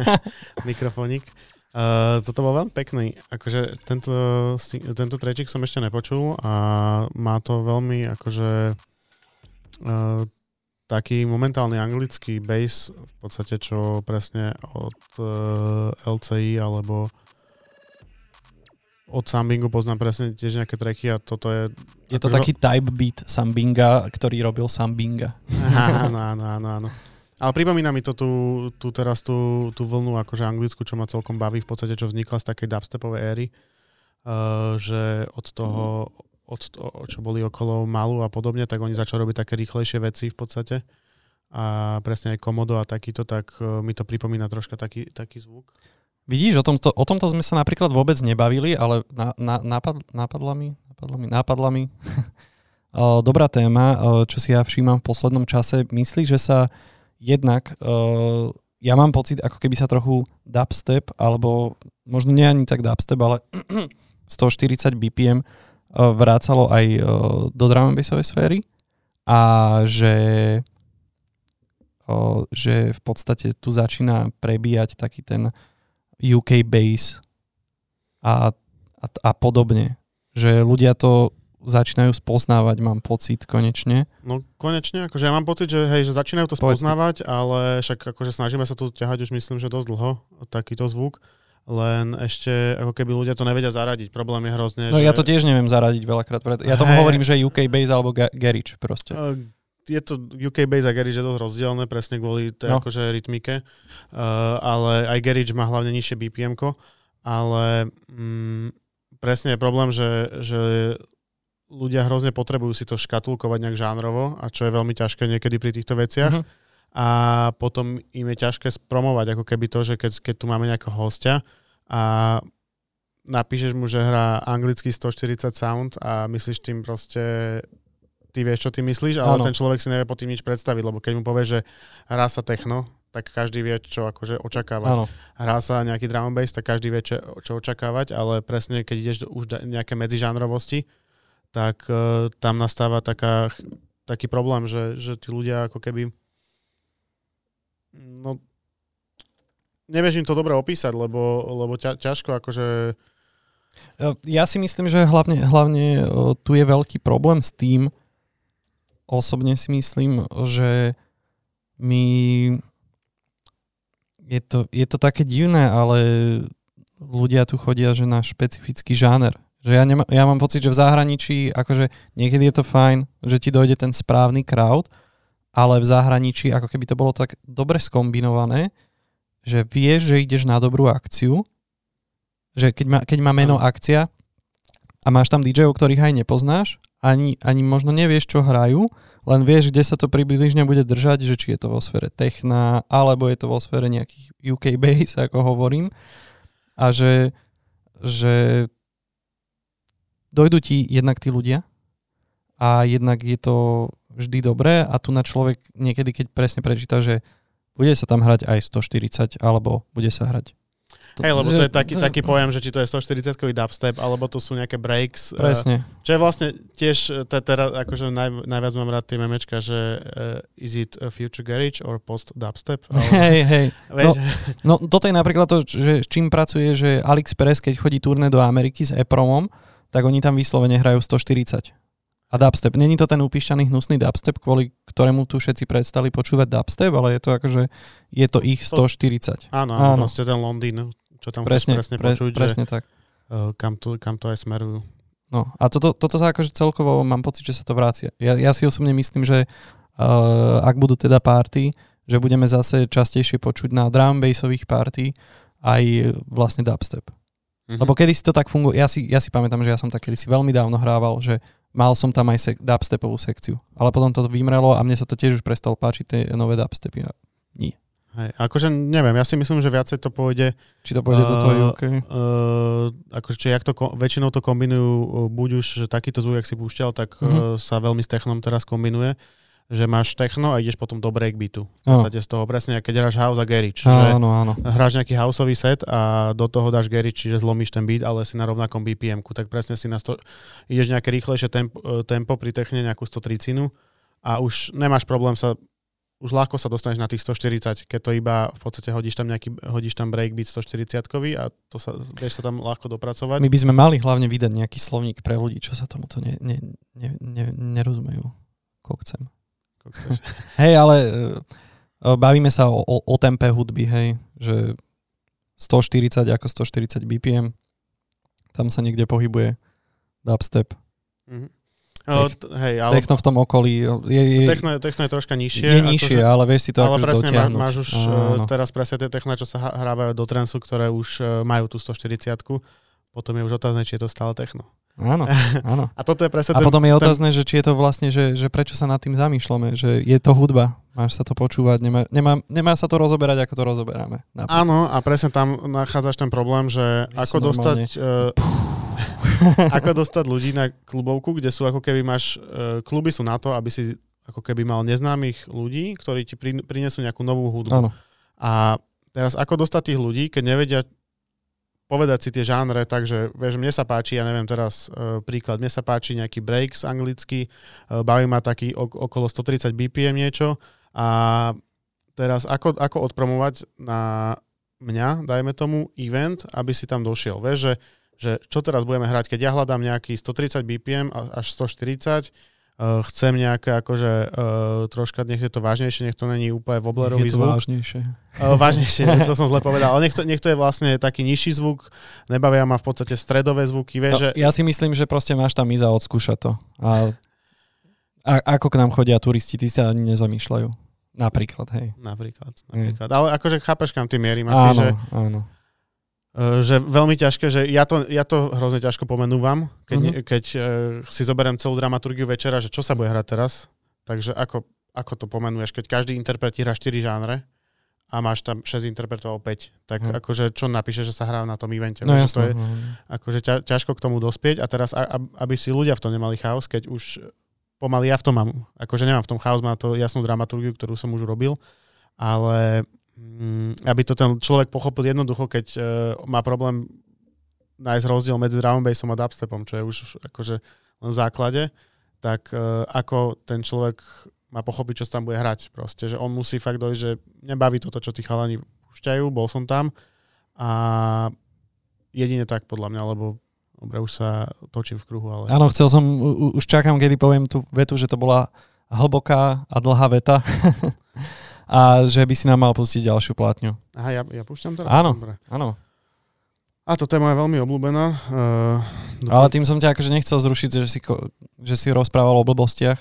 <laughs> mikrofónik. Uh, toto bol veľmi pekný. Akože tento, tento trečik som ešte nepočul a má to veľmi akože uh, taký momentálny anglický bass v podstate, čo presne od uh, LCI alebo od Sambingu poznám presne tiež nejaké treky a toto je... Je to akože... taký type beat Sambinga, ktorý robil Sambinga. Áno, áno, áno, áno. Ale pripomína mi to tú, tú teraz tú, tú vlnu akože anglickú, čo ma celkom baví v podstate, čo vznikla z takej dubstepovej éry, uh, že od toho, od toho, čo boli okolo Malu a podobne, tak oni začali robiť také rýchlejšie veci v podstate. A presne aj Komodo a takýto, tak uh, mi to pripomína troška taký, taký zvuk. Vidíš, o tomto, o tomto sme sa napríklad vôbec nebavili, ale na, na, napad, mi, napadla mi, mi. <laughs> dobrá téma, čo si ja všímam v poslednom čase. Myslíš, že sa jednak uh, ja mám pocit, ako keby sa trochu dubstep, alebo možno nie ani tak dubstep, ale <clears throat> 140 BPM uh, vrácalo aj uh, do drum sféry a že, že v podstate tu začína prebíjať taký ten UK bass a, a, a podobne. Že ľudia to začínajú spoznávať, mám pocit, konečne. No konečne, akože ja mám pocit, že hej, že začínajú to Povedz spoznávať, ale však akože snažíme sa tu ťahať už myslím, že dosť dlho, takýto zvuk, len ešte ako keby ľudia to nevedia zaradiť. Problém je hrozne, No že... ja to tiež neviem zaradiť veľakrát. preto- Ja tomu Hej. hovorím, že UK Base alebo ga- Garage proste. Uh, je to UK Base a Garage je dosť rozdielne, presne kvôli tej No. akože rytmike, uh, ale aj Garage má hlavne nižšie BPM, ale mm, presne je problém, že, že ľudia hrozne potrebujú si to škatulkovať nejak žánrovo a čo je veľmi ťažké niekedy pri týchto veciach. Mhm. A potom im je ťažké spromovať, ako keby to, že keď, keď tu máme nejakého hostia a napíšeš mu, že hrá anglický 140 sound a myslíš tým proste ty vieš, čo ty myslíš, ale Áno. ten človek si nevie pod tým nič predstaviť, lebo keď mu povie, že hrá sa techno, tak každý vie, čo akože očakávať. Áno. Hrá sa nejaký drum bass, tak každý vie, čo, čo očakávať, ale presne keď ideš už nejaké medzižánrovosti, tak uh, tam nastáva taká, taký problém, že, že tí ľudia ako keby no nevieš im to dobre opísať, lebo, lebo ťa, ťažko akože E, Ja si myslím, že hlavne, hlavne e, tu je veľký problém s tým, osobne si myslím, že my je to, je to také divné, ale ľudia tu chodia, že na špecifický žáner. Že ja, nemá, ja mám pocit, že v zahraničí, akože niekedy je to fajn, že ti dojde ten správny crowd, ale v zahraničí, ako keby to bolo tak dobre skombinované, že vieš, že ideš na dobrú akciu, že keď má, keď má meno akcia a máš tam DJ-ov, ktorých aj nepoznáš, ani, ani možno nevieš, čo hrajú, len vieš, kde sa to približne bude držať, že či je to vo sfére techna, alebo je to vo sfére nejakých UK bass, ako hovorím. A že, že dojdu ti jednak tí ľudia a jednak je to vždy dobré a tu na človek niekedy, keď presne prečíta, že bude sa tam hrať aj 140, alebo bude sa hrať Hej, lebo to je taký, taký pojem, že či to je 140-kový dubstep, alebo to sú nejaké breaks. eh, Presne. Čo je vlastne tiež, te- teraz akože naj, najviac mám rád tie memečka, že uh, is it a future garage or post dubstep? <laughs> Ale, Hej, hej. vieš, No toto je napríklad to, že s čím pracuje, že AliExpress, keď chodí turné do Ameriky s e-promom, tak oni tam vyslovene hrajú 140. A dubstep. Není to ten upíšťaný hnusný dubstep, kvôli ktorému tu všetci prestali počúvať dubstep, ale je to akože, je to ich 140. áno, áno, proste ten Londýn, čo tam Presne, presne pre, počuť, presne tak. že uh, kam, to, kam to aj smerujú. No a toto, toto sa akože celkovo mám pocit, že sa to vrácia. Ja, ja si osobne myslím, že uh, ak budú teda party, že budeme zase častejšie počuť na drum bassových party aj vlastne dubstep. Mhm. Lebo kedy si to tak funguje, ja si, ja si pamätám, že ja som tak kedysi veľmi dávno hrával, že mal som tam aj sek- dubstepovú sekciu. Ale potom to vymrelo a mne sa to tiež už prestalo páčiť, tie nové dubstepy. Nie. Hej, akože neviem, ja si myslím, že viacej to pôjde, Či to pôjde do toho Uh, UK? uh, akože či jak to, väčšinou to kombinujú, uh, buď už, že takýto zvuk, jak si púšťal, tak Mhm. uh, sa veľmi s technom teraz kombinuje, že máš techno a ideš potom do breakbeatu. V podstate z toho presne, keď hráš house a garage, Áno, áno. hráš nejaký houseový set a do toho dáš garage, čiže zlomíš ten beat, ale si na rovnakom BPM, tak presne si na sto, ideš nejaké rýchlejšie tempo, eh, tempo pri techne, nejakú 130 a už nemáš problém sa už ľahko sa dostaneš na tých 140, keď to iba v podstate hodíš tam nejaký, hodíš tam breakbeat 140 a to sa, vieš sa tam ľahko dopracovať. My by sme mali hlavne vydať nejaký slovník pre ľudí, čo sa tomuto ne, ne, ne, ne, nerozumejú. Kokcem. Ako chceš. <laughs> Hej, ale uh, bavíme sa o, o, o tempe hudby, hej, že 140 ako 140 BPM, tam sa niekde pohybuje dubstep. Mhm. O, t- hej, ale Techno v tom okolí je, je, techno, je- techno je troška nižšie. je nižšie, akože- ale vieš si to ale akože presne dotiahnuť. máš už Áno. uh, teraz presne tie techna, čo sa hrávajú do trensu, ktoré už majú tú 140 potom je už otázne, či je to stále techno. Áno, <laughs> áno. A toto je presne A ten, potom je ten, otázne, že či je to vlastne, že, že prečo sa nad tým zamýšľame, že je to hudba, máš sa to počúvať, nemá, nemá, nemá sa to rozoberať, ako to rozoberáme. napríklad. Áno, a presne tam nachádzaš ten problém, že Ja ako dostať, normálne- <laughs> uh, ako dostať ľudí na klubovku, kde sú ako keby máš, uh, kluby sú na to, aby si ako keby mal neznámych ľudí, ktorí ti prin- prinesú nejakú novú hudbu. Áno. A teraz ako dostať tých ľudí, keď nevedia povedať si tie žánre, takže vieš, mne sa páči, ja neviem teraz uh, príklad, mne sa páči nejaký breaks anglicky, uh, baví ma taký ok- okolo 130 BPM niečo a teraz ako, ako odpromovať na mňa, dajme tomu, event, aby si tam došiel. Vieš, že, že čo teraz budeme hrať, keď ja hľadám nejaký 130 BPM až 140, uh, chcem nejaké akože uh, troška, nech je to vážnejšie, nech to není úplne woblerový Je to zvuk. vážnejšie. Uh, vážnejšie, <laughs> to som zle povedal, ale nech to, nech to je vlastne taký nižší zvuk, nebavia ma v podstate stredové zvuky, vieš, No, že... ja si myslím, že proste máš tam ísť a odskúšať to. A, a ako k nám chodia turisti, tí sa ani nezamýšľajú. Napríklad, hej. Napríklad, napríklad. Ale akože chápeš, kam tým mierim asi, Áno, že, áno. uh, že veľmi ťažké, že ja to, ja to hrozne ťažko pomenúvam, keď, uh-huh. keď uh, si zoberiem celú dramaturgiu večera, že čo sa bude hrať teraz, takže ako, ako to pomenuješ, keď každý interpret hrá 4 žánre a máš tam 6 interpretov 5, tak Mhm. akože čo napíšeš, že sa hrá na tom evente, No že to jasné. je no. akože ťa, ťažko k tomu dospieť a teraz, a, aby si ľudia v tom nemali chaos, keď už pomaly ja v tom mám, akože nemám v tom chaos, mám to jasnú dramaturgiu, ktorú som už robil, ale aby to ten človek pochopil jednoducho, keď uh, má problém nájsť rozdiel medzi drum a dubstepom, čo je už akože len v základe, tak uh, ako ten človek má pochopiť, čo sa tam bude hrať. Proste, že on musí fakt dojsť, že nebaví toto, čo tí chalani púšťajú, bol som tam a jedine tak podľa mňa, lebo dobre, už sa točím v kruhu, ale... Áno, chcel som, už čakám, kedy poviem tú vetu, že to bola hlboká a dlhá veta <laughs> a že by si nám mal pustiť ďalšiu platňu. Aha, ja, ja púšťam teraz? Áno. Dobre. Áno, A to téma je veľmi obľúbená. Uh, ale tým som ťa akože nechcel zrušiť, že si, že si rozprával o blbostiach.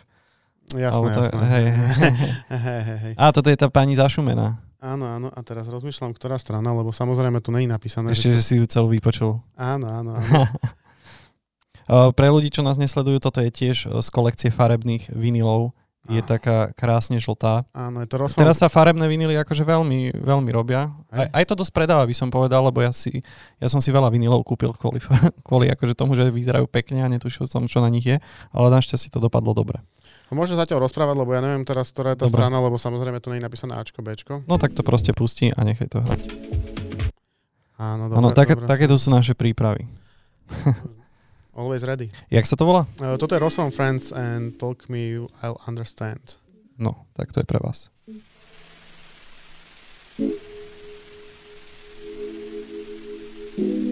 Jasné, to- jasné. hej. <laughs> hej, hej, hej. A toto je tá pani zašumená. Áno, áno. A teraz rozmýšľam, ktorá strana, lebo samozrejme tu není napísané. Ešte, že že si ju celú vypočul. to... Áno, áno, áno. Uh, <laughs> Pre ľudí, čo nás nesledujú, toto je tiež uh, z kolekcie farebných vinilov. Je taká krásne žltá. Áno, je to rozfal... Teraz sa farebné vinily akože veľmi, veľmi robia. Aj, aj to dosť predáva, by som povedal, lebo ja, si, ja som si veľa vinilov kúpil kvôli, <laughs> kvôli akože tomu, že vyzerajú pekne a netušil som, čo na nich je, ale našťastie to dopadlo dobre. Môže zatiaľ rozprávať, lebo ja neviem teraz, ktorá je tá Dobre. strana, lebo samozrejme tu není napísané Ačko, Bčko. No tak to proste pustí a nechaj to hrať. Áno, dobre, Áno, také, dobre. takéto sú naše prípravy. <laughs> Always ready. Jak sa to volá? Uh, toto je Ross Friends and Talk Me I'll Understand. No, tak to je pre vás. thank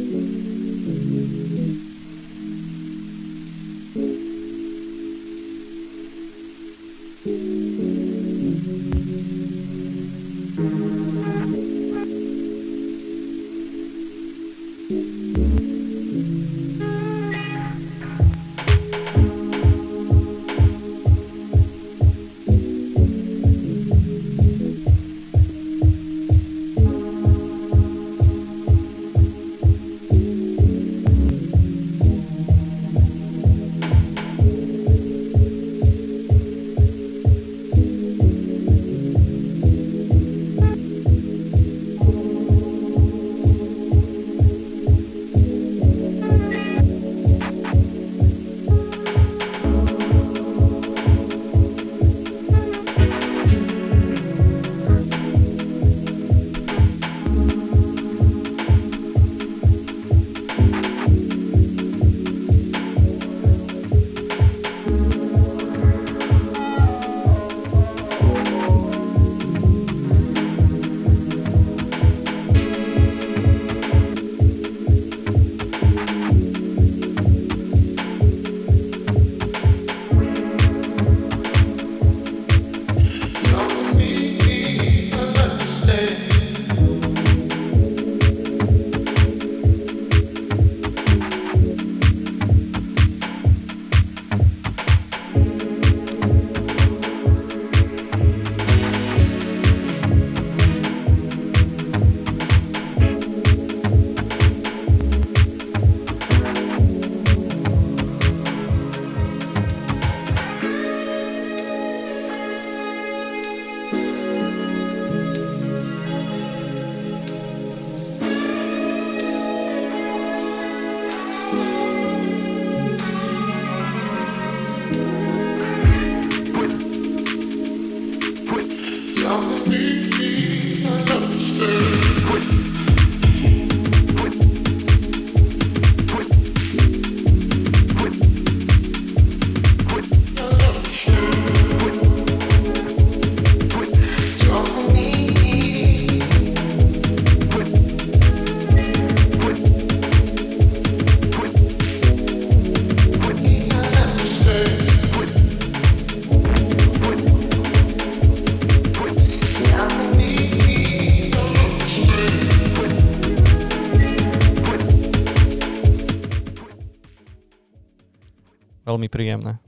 veľmi príjemné.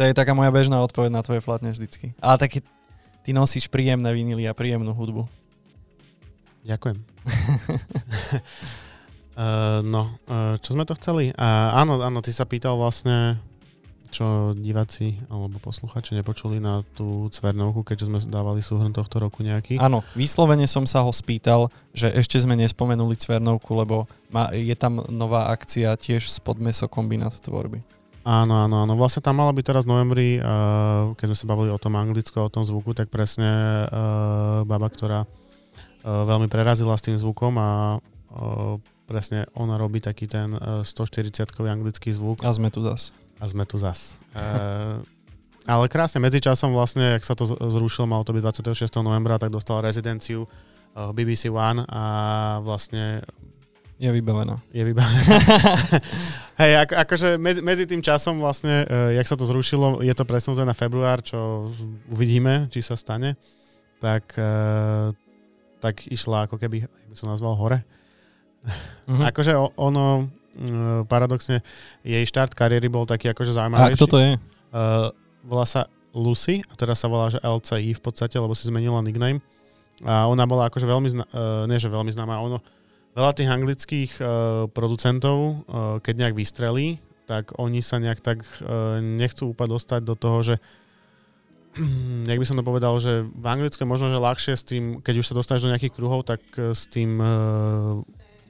To je taká moja bežná odpoveď na tvoje platne vždycky. Ale taky ty nosíš príjemné vinily a príjemnú hudbu. Ďakujem. uh, <laughs> no, uh, čo sme to chceli? Uh, áno, áno, ty sa pýtal vlastne, čo diváci alebo posluchači nepočuli na tú Cvernovku, keďže sme dávali súhrn tohto roku nejaký. Áno, vyslovene som sa ho spýtal, že ešte sme nespomenuli Cvernovku, lebo má, je tam nová akcia tiež spod meso kombinát tvorby. Áno, áno, áno. Vlastne tam mala byť teraz v novembri, uh, keď sme sa bavili o tom anglicku o tom zvuku, tak presne uh, baba, ktorá uh, veľmi prerazila s tým zvukom a uh, presne ona robí taký ten uh, 140-kový anglický zvuk. A sme tu zas. A sme tu zas. Uh, ale krásne, medzičasom vlastne, ak sa to zrušilo, malo to byť 26. novembra, tak dostala rezidenciu uh, BBC One a vlastne je vybavená. Je vybavená. <laughs> Hej, ako, akože medzi, medzi tým časom vlastne, uh, jak sa to zrušilo, je to presunuté na február, čo uvidíme, či sa stane. Tak, uh, tak išla ako keby, jak by som nazval, hore. Uh-huh. akože ono, uh, paradoxne, jej štart kariéry bol taký akože zaujímavejší. A kto to je? Uh, volá sa Lucy a teraz sa volá, že LCI v podstate, lebo si zmenila nickname. A ona bola akože veľmi, zna- uh, nie že veľmi známa, ono, veľa tých anglických uh, producentov, uh, keď nejak vystrelí, tak oni sa nejak tak uh, nechcú úplne dostať do toho, že <clears throat> jak by som to povedal, že v Anglicku je možno, že ľahšie s tým, keď už sa dostaneš do nejakých kruhov, tak s tým uh,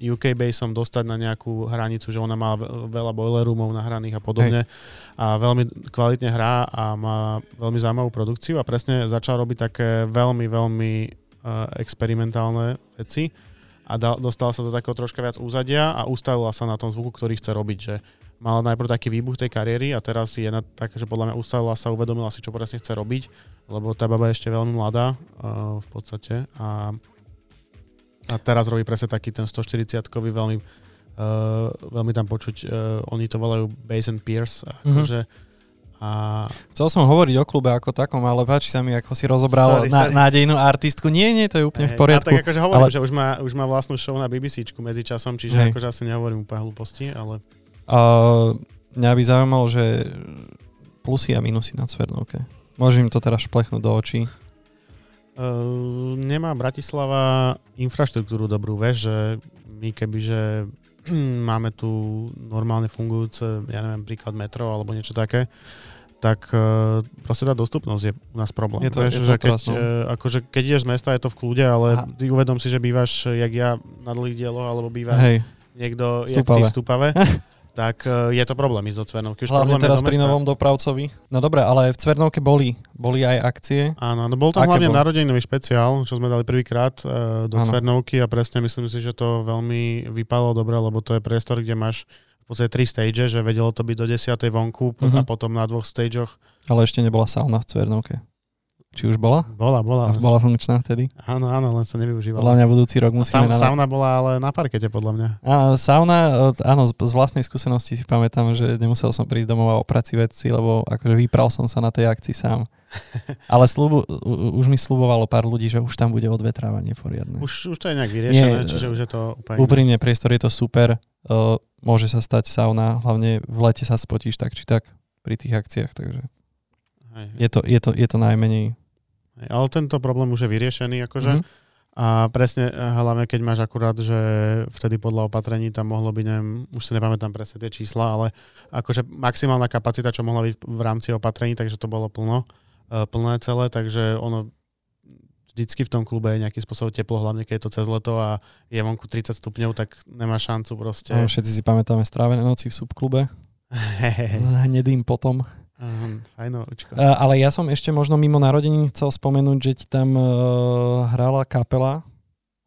UK basom dostať na nejakú hranicu, že ona má veľa boiler roomov nahraných a podobne Hej. a veľmi kvalitne hrá a má veľmi zaujímavú produkciu a presne začal robiť také veľmi, veľmi uh, experimentálne veci a da, dostala sa do takého troška viac úzadia a ustavila sa na tom zvuku, ktorý chce robiť, že mala najprv taký výbuch tej kariéry a teraz je na tak, že podľa mňa ustavila sa, uvedomila si, čo presne chce robiť, lebo tá baba je ešte veľmi mladá uh, v podstate. A, a teraz robí presne taký ten 140-kový veľmi, uh, veľmi tam počuť, uh, oni to volajú Bass and Pierce, akože mm-hmm a... Chcel som hovoriť o klube ako takom, ale páči sa mi, ako si rozobral sorry, na, sorry. nádejnú artistku. Nie, nie, to je úplne hey, v poriadku. Ja tak akože hovorím, ale... že už má, už má vlastnú show na BBCčku medzi časom, čiže hey. akože asi nehovorím úplne hlúposti, ale... Uh, mňa by zaujímalo, že plusy a minusy na Cvernovke. Môžem to teraz šplechnúť do očí. Uh, nemá Bratislava infraštruktúru dobrú, vieš, že my kebyže <clears throat> máme tu normálne fungujúce, ja neviem, príklad metro alebo niečo také, tak uh, proste tá dostupnosť je u nás problém. Je to, Vieš, je že keď, uh, akože keď ideš z mesta, je to v kľude, ale Aha. ty uvedom si, že bývaš, jak ja, na dlhých dieloch, alebo býva Hej. niekto, Stupave. jak ty v Stupave. <laughs> tak je to problém ísť do Cvernovky. Už Hlavne teraz pri novom dopravcovi. No dobre, ale v Cvernovke boli, boli aj akcie. Áno, no bol tam Aké hlavne bol? špeciál, čo sme dali prvýkrát uh, do ano. Cvernovky a presne myslím si, že to veľmi vypalo dobre, lebo to je priestor, kde máš v podstate tri stage, že vedelo to byť do 10. vonku uh-huh. a mhm. potom na dvoch stageoch. Ale ešte nebola sauna v Cvernovke. Či už bola? Bola, bola. A bola funkčná vtedy? Áno, áno, len sa nevyužívala. Podľa mňa budúci rok musíme... Sa, sauna bola ale na parkete, podľa mňa. A, sauna, áno, z, z vlastnej skúsenosti si pamätám, že nemusel som prísť domov a opraci veci, lebo akože vypral som sa na tej akcii sám. <laughs> Ale slubu, už mi slubovalo pár ľudí, že už tam bude odvetrávanie poriadne. Už, už to je nejak vyriešené, Nie, čiže už je to úplne... Úprimne, priestor je to super. Uh, môže sa stať sauna, hlavne v lete sa spotíš tak či tak pri tých akciách, takže hej, hej. Je, to, je, to, je to najmenej ale tento problém už je vyriešený, akože. Mm-hmm. A presne, hlavne keď máš akurát, že vtedy podľa opatrení tam mohlo byť, neviem, už si nepamätám presne tie čísla, ale akože maximálna kapacita, čo mohla byť v rámci opatrení, takže to bolo plno, e, plné celé, takže ono vždycky v tom klube je nejaký spôsob teplo, hlavne keď je to cez leto a je vonku 30 stupňov, tak nemá šancu proste. No, všetci si pamätáme strávené noci v subklube. <laughs> Hnedým potom. Uh. Uh, ale ja som ešte možno mimo narodení chcel spomenúť, že ti tam uh, hrala kapela,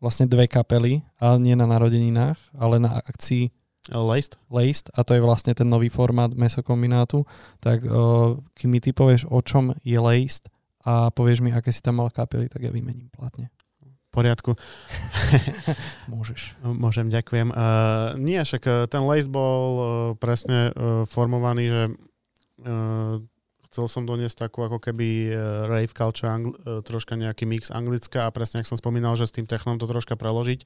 vlastne dve kapely, ale nie na narodeninách, ale na akcii Laced. Laced a to je vlastne ten nový formát mesokombinátu. Tak uh, keď mi ty povieš, o čom je Laced a povieš mi, aké si tam mal kapely, tak ja vymením platne. V poriadku. <laughs> Môžeš. Môžem, ďakujem. Uh, nie, však ten Laced bol uh, presne uh, formovaný, že Uh, chcel som doniesť takú ako keby uh, rave culture, angl- uh, troška nejaký mix anglická a presne, ak som spomínal, že s tým technom to troška preložiť,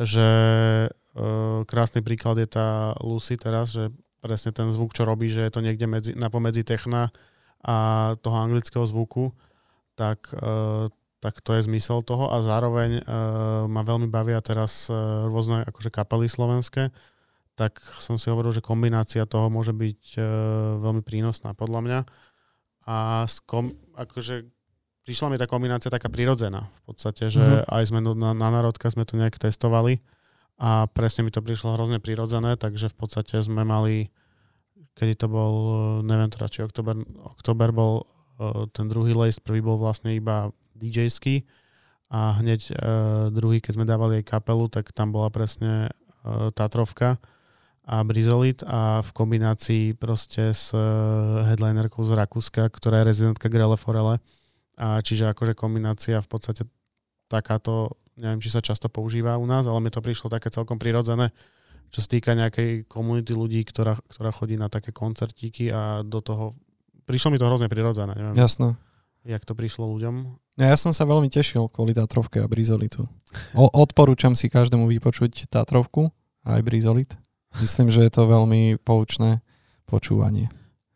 že uh, krásny príklad je tá Lucy teraz, že presne ten zvuk, čo robí, že je to niekde medzi, na pomedzi techna a toho anglického zvuku, tak, uh, tak to je zmysel toho a zároveň uh, ma veľmi bavia teraz uh, rôzne akože kapely slovenské, tak som si hovoril, že kombinácia toho môže byť veľmi prínosná podľa mňa. A kom, akože prišla mi tá kombinácia taká prirodzená v podstate, že mm-hmm. aj sme na, na národka sme to nejak testovali a presne mi to prišlo hrozne prirodzené, takže v podstate sme mali, kedy to bol, neviem teda, či oktober, oktober bol ten druhý list, prvý bol vlastne iba DJ-ský a hneď uh, druhý, keď sme dávali aj kapelu, tak tam bola presne Tatrovka a Brizolit a v kombinácii proste s headlinerkou z Rakúska, ktorá je rezidentka Grele Forele. A čiže akože kombinácia v podstate takáto, neviem, či sa často používa u nás, ale mi to prišlo také celkom prirodzené, čo sa týka nejakej komunity ľudí, ktorá, ktorá chodí na také koncertíky a do toho prišlo mi to hrozne prirodzené. Neviem, Jasné. Jak to prišlo ľuďom? No ja som sa veľmi tešil kvôli Tatrovke a Brizolitu. O, odporúčam si každému vypočuť Tatrovku a aj Brizolit. Myslím, že je to veľmi poučné počúvanie.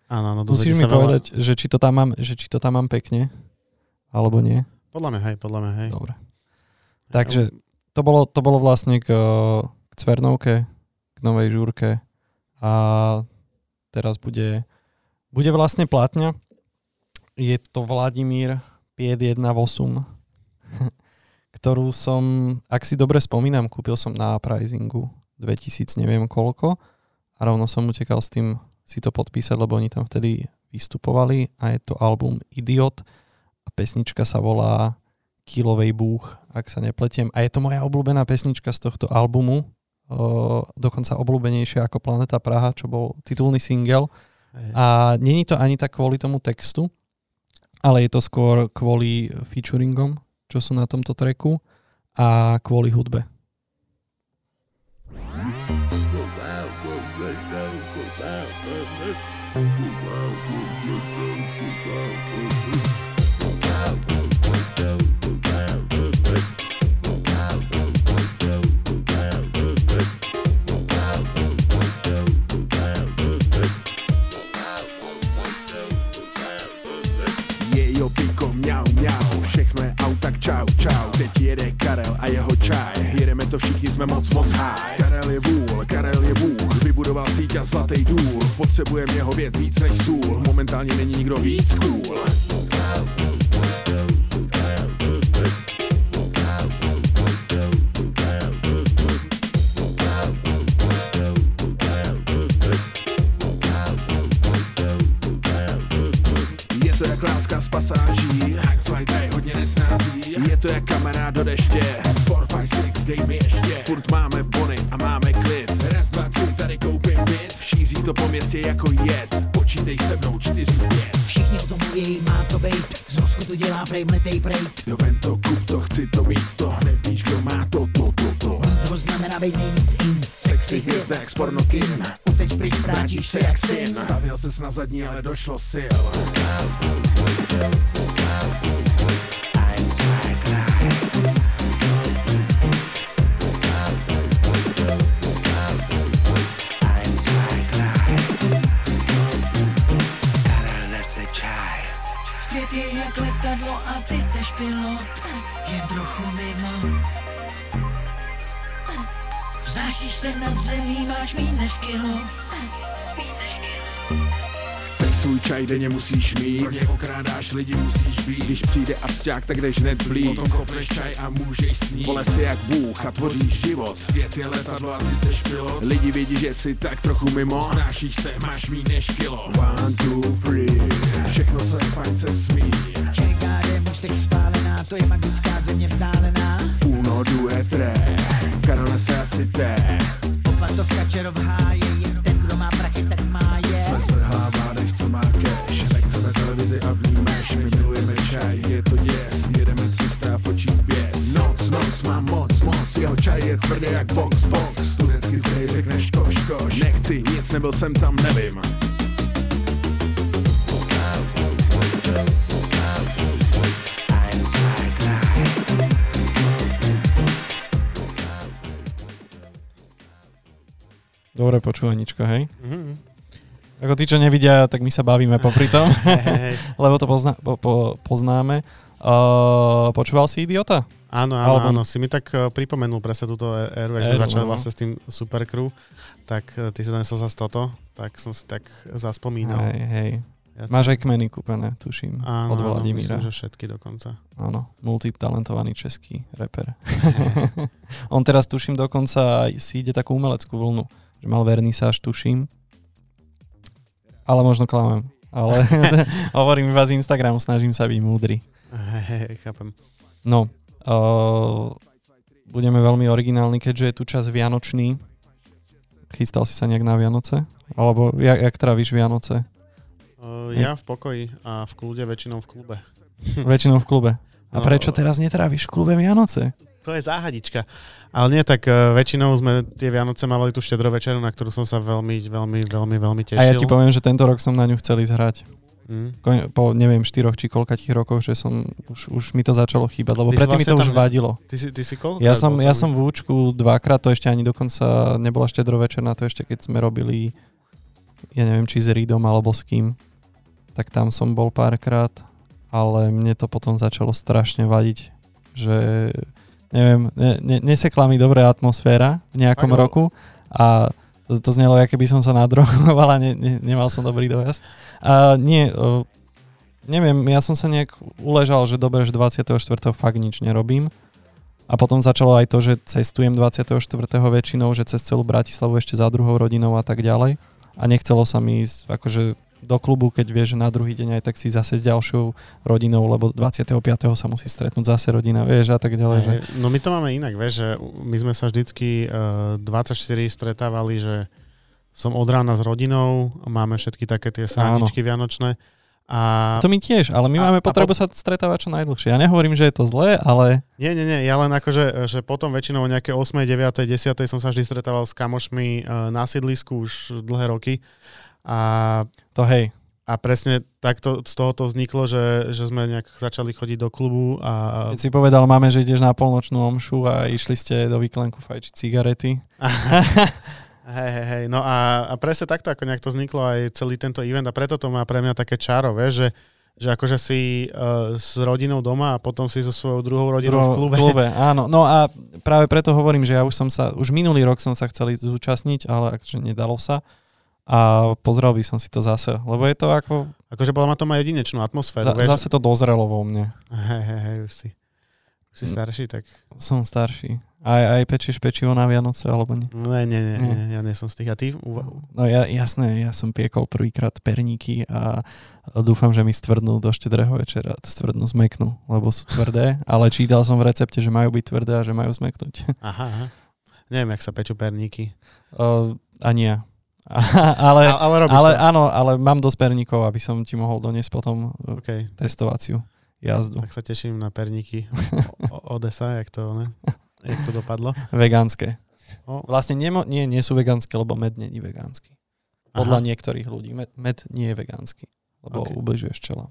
Áno, áno. Musíš mi povedať, veľa... že, či to tam mám, že či to tam mám pekne, alebo nie. Podľa mňa hej, podľa mňa hej. Dobre. Takže to bolo, to bolo vlastne k, k Cvernovke, Novej Žúrke a teraz bude bude vlastne platňa. Je to Vladimír 5108, <laughs> ktorú som, ak si dobre spomínam, kúpil som na Prizingu 2000 neviem koľko a rovno som utekal s tým si to podpísať, lebo oni tam vtedy vystupovali a je to album Idiot a pesnička sa volá Kilovej búch, ak sa nepletiem. A je to moja obľúbená pesnička z tohto albumu, dokonca obľúbenejšia ako Planeta Praha, čo bol titulný single. A není to ani tak kvôli tomu textu, ale je to skôr kvôli featuringom, čo sú na tomto treku a kvôli hudbe. A jeho čaj Jedeme to všichni, jsme moc moc high. Karel je vůl, Karel je bůh Vybudoval síť a zlatý důl. Potřebujeme jeho věc víc než sůl Momentálně není nikdo víc cool Furt máme bony a máme klid. Raz, dva, tři, tady koupím byt. Šíří to po městě jako jed. Počítej se mnou čtyři, pět. Všichni o tom mluví, má to být. Z Rosku to dělá prej, mletej prej. Jo vem to, kup to, chci to mít To hned víš, kdo má to, to, to, to. Mít znamená být nejvíc in. Sexy hvězda jak z pornokin. Uteď pryč, vrátíš se jak syn. Stavil ses na zadní, ale došlo sil. Svět lidi, musíš být. Když přijde absťák, tak jdeš hned blít Potom kopneš čaj a můžeš snít. Vole si jak Bůh a tvoříš život. Svět je letadlo a ty seš pilot. Lidi vidí, že jsi tak trochu mimo. Znášíš se, máš mý než kilo. One, two, three. Všechno, co je fajn, se smí. ČKD, už teď spálená To je magická země vzdálená. Uno, due, tre Karole se asi té. Opatovka čerov háje jak box, box Studenský zdej řekneš koš, koš Nechci nic, nebyl jsem tam, nevím Dobré počúvaničko, hej? Mm-hmm. Ako tí, čo nevidia, tak my sa bavíme popri tom, <laughs> lebo to pozna, po, po, poznáme. Uh, počúval si Idiota? Áno, áno, Alebo- áno. Si mi tak eh, pripomenul presne túto éru, Éru, ak sme začali no. vlastne s tým Supercrew, tak eh, ty si donesol zase toto, tak som si tak zaspomínal. Hej, hej. Ja Máš aj kmeny kúpené, tuším, áno, od áno, Vladimíra. myslím, že všetky dokonca. Áno, multitalentovaný český reper. <laughs> On teraz, tuším, dokonca si ide takú umeleckú vlnu, že mal vernisáž, tuším. Ale možno klamem. Ale <laughs> <laughs> hovorím iba z Instagramu, snažím sa byť múdry. Hej, chápem. No, uh, budeme veľmi originálni, keďže je tu čas Vianočný. Chystal si sa nejak na Vianoce? Alebo jak, jak tráviš Vianoce? Uh, ja v pokoji a v kľude, väčšinou v klube. <laughs> Väčšinou v klube. A No. prečo teraz netráviš v klube Vianoce? To je záhadička. Ale nie, tak uh, väčšinou sme tie Vianoce mávali tú štedrovečeru, na ktorú som sa veľmi, veľmi, veľmi, veľmi tešil. A ja ti poviem, že tento rok som na ňu chcel ísť hrať. Mm. Po neviem, štyroch či koľkatých rokoch, že som, už, už mi to začalo chýbať, lebo Ty predtým mi to vlastne už ne- vadilo. Ty si, ty si koľko? Ja som, ja som v Účku dvakrát, to ešte ani dokonca nebola štedrovečerná, to ešte keď sme robili, ja neviem, či s Rídom alebo s kým, tak tam som bol párkrát, ale mne to potom začalo strašne vadiť, že neviem, ne, ne, nesekla mi dobrá atmosféra v nejakom no. roku a to, to znelo, aké by som sa nadrogoval a ne, ne, nemal som dobrý dojazd. A nie, uh, neviem, ja som sa nejak uležal, že dobre, že 24. fakt nič nerobím. A potom začalo aj to, že cestujem 24. väčšinou, že cez celú Bratislavu ešte za druhou rodinou a tak ďalej. A nechcelo sa mi ísť akože do klubu, keď vieš, že na druhý deň aj tak si zase s ďalšou rodinou, lebo 25. sa musí stretnúť zase rodina, vieš, a tak ďalej. Že... No my to máme inak, vieš, že my sme sa vždycky uh, 24 stretávali, že som od rána s rodinou, máme všetky také tie srandičky vianočné a To my tiež, ale my A- máme potrebu sa stretávať čo najdlhšie. Ja nehovorím, že je to zlé, ale nie, nie, nie, ja len akože, že potom väčšinou o nejaké 8, 9, 10 som sa vždy stretával s kamošmi uh, na sídlisku už dlhé roky a to hej. a presne takto z tohoto vzniklo, že, že sme nejak začali chodiť do klubu a Keď si povedal máme, že ideš na polnočnú omšu a išli ste do výklenku fajčiť cigarety. <laughs> Hej, hej, hej. No a, a presne takto, ako nejak to vzniklo aj celý tento event a preto to má pre mňa také čaro, vieš, že, že akože si uh, s rodinou doma a potom si so svojou druhou rodinou v klube. klube. Áno, no a práve preto hovorím, že ja už som sa, už minulý rok som sa chcel zúčastniť, ale akože nedalo sa. A pozrel by som si to zase, lebo je to ako, Akože podľa ma to má jedinečnú atmosféru, za, vieš. zase to dozrelo vo mne. Hej, hej, hej, už si, už si starší, tak... Som starší. Aj, aj pečieš pečivo na Vianoce, alebo nie? Nie, nie, Nie. nie, ja nie som z tých. A ty? Uva- No ja, jasné, ja som piekol prvýkrát perníky a dúfam, že mi stvrdnú do štedrého večera, stvrdnú, zmeknú, lebo sú tvrdé, ale čítal som v recepte, že majú byť tvrdé a že majú zmeknúť. Aha, aha. Neviem, jak sa pečú perníky. Uh, ani ja. <laughs> ale, A- ale ale to. áno, ale mám dosť perníkov, aby som ti mohol doniesť potom uh, OK, testovaciu jazdu. tak sa teším na perníky o- Odesa, jak to, ne? Jak to dopadlo. <laughs> Vegánske. O, Vlastne nemo, nie, nie sú vegánske, lebo med není vegánsky. Podľa Aha. niektorých ľudí. Med, med nie je vegánsky, lebo Ok. okay. ubližuje včela.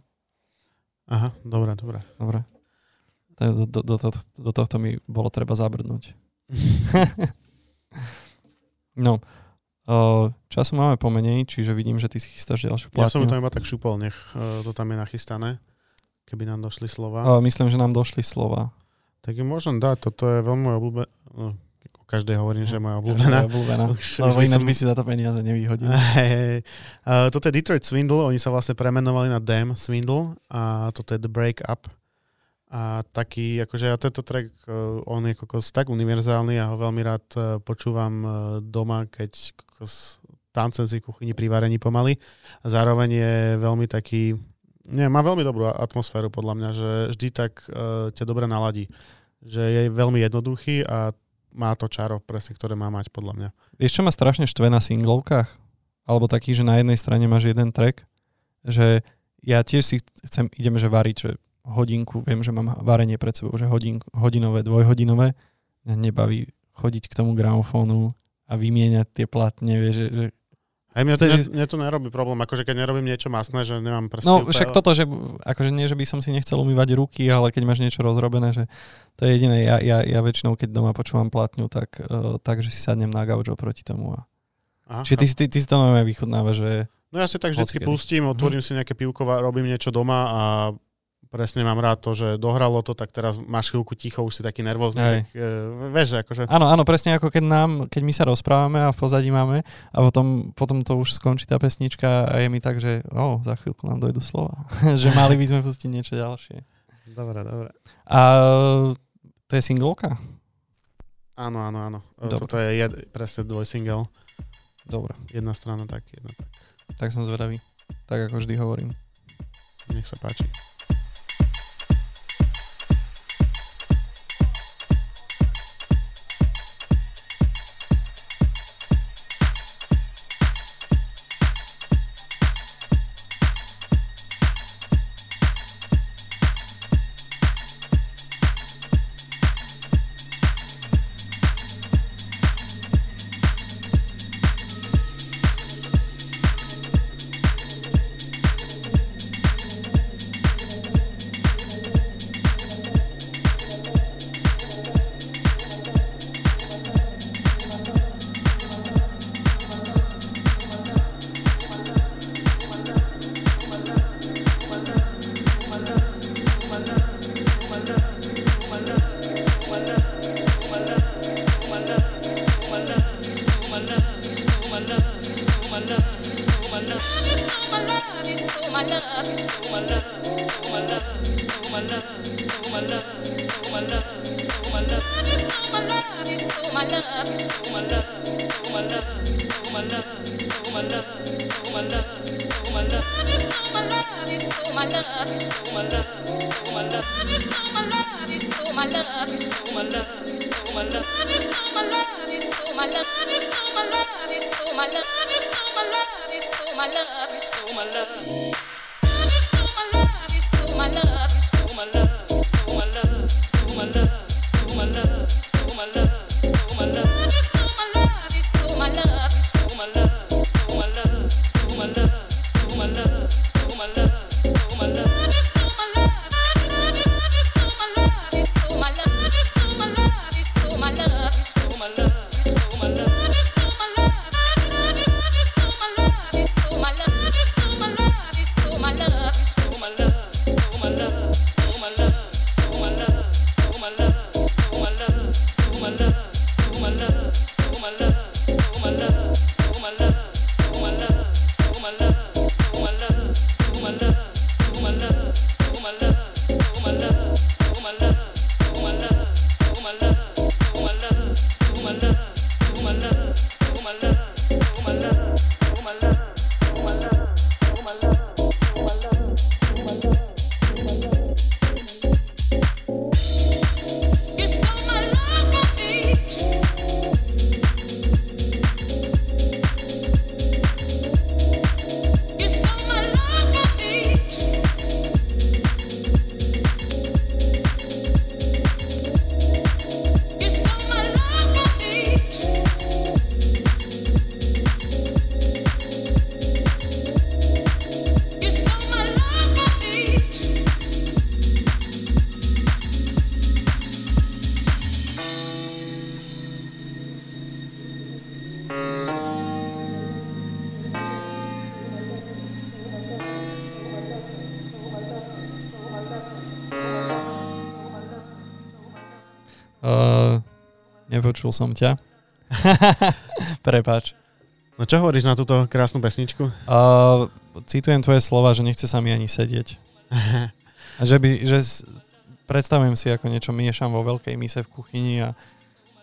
aha, dobré, dobré. Dobre. Do, do, do, do, do tohto mi bolo treba zabrnúť. <laughs> no, času máme pomenej, čiže vidím, že ty si chystáš ďalšiu Ja som to iba tak šupol, nech uh, to tam je nachystané, keby nám došli slova. Uh, myslím, že nám došli slova. Tak ju môžem dať, toto je veľmi moja obľúbená. No, každej hovorím, že je moja <laughs> Obľúbená. obľúbená. Obľúbená. Už- Lebo už ináč som- by si za to peniaze nevyhodil. <laughs> Hej, hej. Uh, toto je Detroit Swindle, oni sa vlastne premenovali na Damn Swindle a toto je The Break Up. A taký, akože ja tento track, uh, on je kokos tak univerzálny, ja ho veľmi rád uh, počúvam uh, doma, keď kokos tancem si v kuchyni pri varení pomaly. Zároveň je veľmi taký, nie, má veľmi dobrú atmosféru podľa mňa, že vždy tak uh, ťa dobre naladí. Že je veľmi jednoduchý a má to čaro presne, ktoré má mať podľa mňa. Vieš, čo ma strašne štve na singlovkách? Alebo taký, že na jednej strane máš jeden track, že ja tiež si chcem, idem, že variť, že hodinku, viem, že mám varenie pred sebou, že hodin, hodinové, dvojhodinové. Mňa nebaví chodiť k tomu gramofónu a vymieňať tie platne, vieš, že, že Aj mňa, Chceš mňa, mňa to nerobí problém, akože keď nerobím niečo masné, že nemám presne... No však toto, že akože nie, že by som si nechcel umývať ruky, ale keď máš niečo rozrobené, že to je jediné. Ja, ja, ja väčšinou, keď doma počúvam platňu, tak, uh, tak že si sadnem na gauč oproti tomu a Aha, Čiže ty, ty, ty si to nové vychutnáva, že No ja si tak Hocikedy. pustím, otvorím si nejaké pivko, robím niečo doma a presne mám rád to, že dohralo to, tak teraz máš chvíľku ticho, už si taký nervózny, Hej. tak e, vieš, že akože Áno, áno, presne ako keď nám, keď my sa rozprávame a v pozadí máme a potom, potom to už skončí tá pesnička a je mi tak, že o, za chvíľku nám dojdu slova. <laughs> že mali by sme pustiť niečo ďalšie. Dobre, dobre. A to je singleka? Áno, áno, áno. E, Dobre. Toto je jed, presne dvojsingle. Dobre, Jedna strana tak, jedna tak. tak som zvedavý. Tak ako vždy hovorím. Nech sa páči. Love is stole my love, you stole my love. Nepočul som ťa. <laughs> Prepač. No čo hovoríš na túto krásnu pesničku? Uh, citujem tvoje slova, že nechce sa mi ani sedieť. <laughs> A že by, že predstavujem si, ako niečo miešam vo veľkej mise v kuchyni a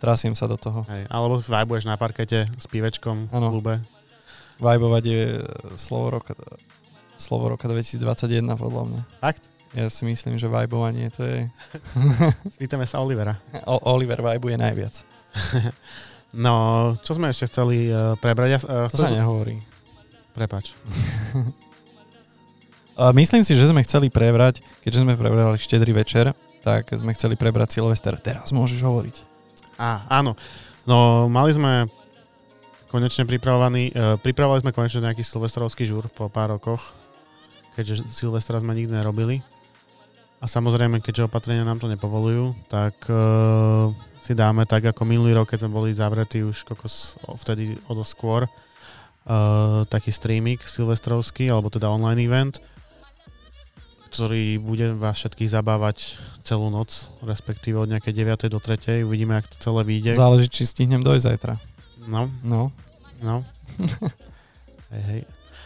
trasiem sa do toho. Hej, alebo vajbuješ na parkete s pívečkom v Áno. klube. Vibovať je slovo roka, slovo roka 2021 podľa mňa. Fakt? Ja si myslím, že vibovanie to je... <laughs> Spýtame sa Olivera. O- Oliver vibuje najviac. <laughs> No, čo sme ešte chceli uh, prebrať? Ja, uh, To sa nehovorí. Prepač. A <laughs> myslím si, že sme chceli prebrať, keďže sme prebrali štedrý večer, tak sme chceli prebrať Silvester. Teraz môžeš hovoriť. Á, áno. No, mali sme konečne pripravovaný, uh, pripravovali sme konečne nejaký silvestrovský žúr po pár rokoch, keďže Silvestra sme nikdy nerobili. A samozrejme, keďže opatrenia nám to nepovolujú, tak uh, si dáme tak ako minulý rok, keď sme boli zavretí už kokos vtedy o dosť skôr, uh, taký streaming silvestrovský, alebo teda online event, ktorý bude vás všetkých zabávať celú noc, respektíve od nejakej 9. do 3. Uvidíme, ak to celé vyjde. Záleží, či stihnem dojsť zajtra. No, No. no. <laughs> hej, hej.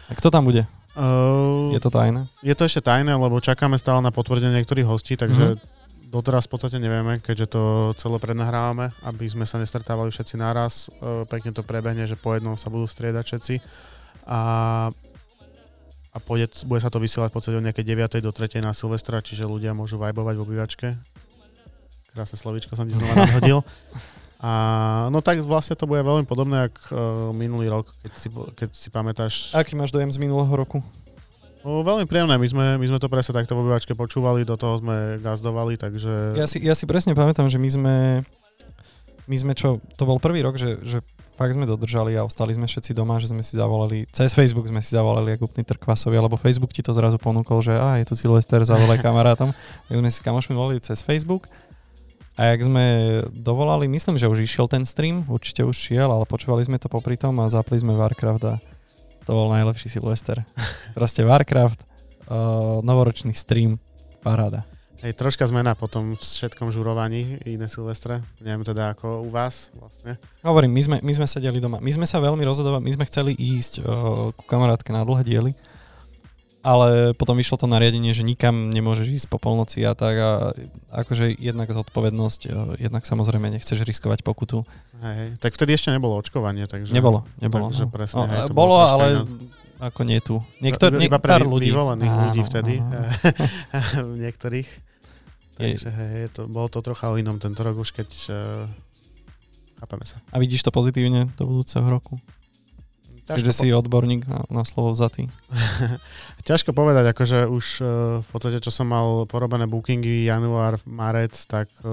A kto tam bude? Uh, Je to tajné? je to ešte tajné, lebo čakáme stále na potvrdenie niektorých hostí, takže Mhm. Doteraz v podstate nevieme, keďže to celé prednahrávame, aby sme sa nestretávali všetci naraz. Uh, pekne to prebehne, že po jednom sa budú striedať všetci. A, a pôjde, bude sa to vysielať v podstate od nejakej 9. do 3. na Silvestra, čiže ľudia môžu vajbovať v obývačke. Krásne slovíčko som ti znova nadhodil. A no tak vlastne to bude veľmi podobné, ako uh, minulý rok, keď si, keď si pamätáš. Aký máš dojem z minulého roku? O, veľmi príjemné, my sme, my sme to presne takto v obývačke počúvali, do toho sme gazdovali, takže... Ja si, ja si presne pamätám, že my sme, my sme čo, to bol prvý rok, že, že fakt sme dodržali a ostali sme všetci doma, že sme si zavolali, cez Facebook sme si zavolali úplný trkvasovi, alebo Facebook ti to zrazu ponúkol, že a je tu Silvester, zavolaj kamarátom. Tak sme si kamošmi volali cez Facebook. A jak sme dovolali, myslím, že už išiel ten stream, určite už šiel, ale počúvali sme to popri tom a zapli sme Warcraft a to bol najlepší Silvester. <laughs> Proste Warcraft, uh, novoročný stream, paráda. Hej, troška zmena po tom všetkom žurovaní iné Silvestre. Neviem teda ako u vás vlastne. Hovorím, my sme, my sme sedeli doma. My sme sa veľmi rozhodovali, my sme chceli ísť uh, ku kamarátke na dlhé diely, ale potom vyšlo to nariadenie, že nikam nemôžeš ísť po polnoci a tak a akože jednak zodpovednosť, uh, jednak samozrejme nechceš riskovať pokutu. Hej, hej. Tak vtedy ešte nebolo očkovanie, takže... Nebolo, nebolo. Takže no. presne, No, hej, to bolo, bolo troška ale iné. ako nie tu. Niektor, iba, pre pár ľudí. vyvolených ľudí Áno, vtedy. áno. <laughs> niektorých. Takže hej, to, bolo to trocha o inom tento rok už, keď... Uh, chápeme sa. A vidíš to pozitívne do budúceho roku? Keďže si odborník na, na slovo vzatý. <laughs> Ťažko povedať, akože už uh, v podstate, čo som mal porobené bookingy január, marec, tak uh,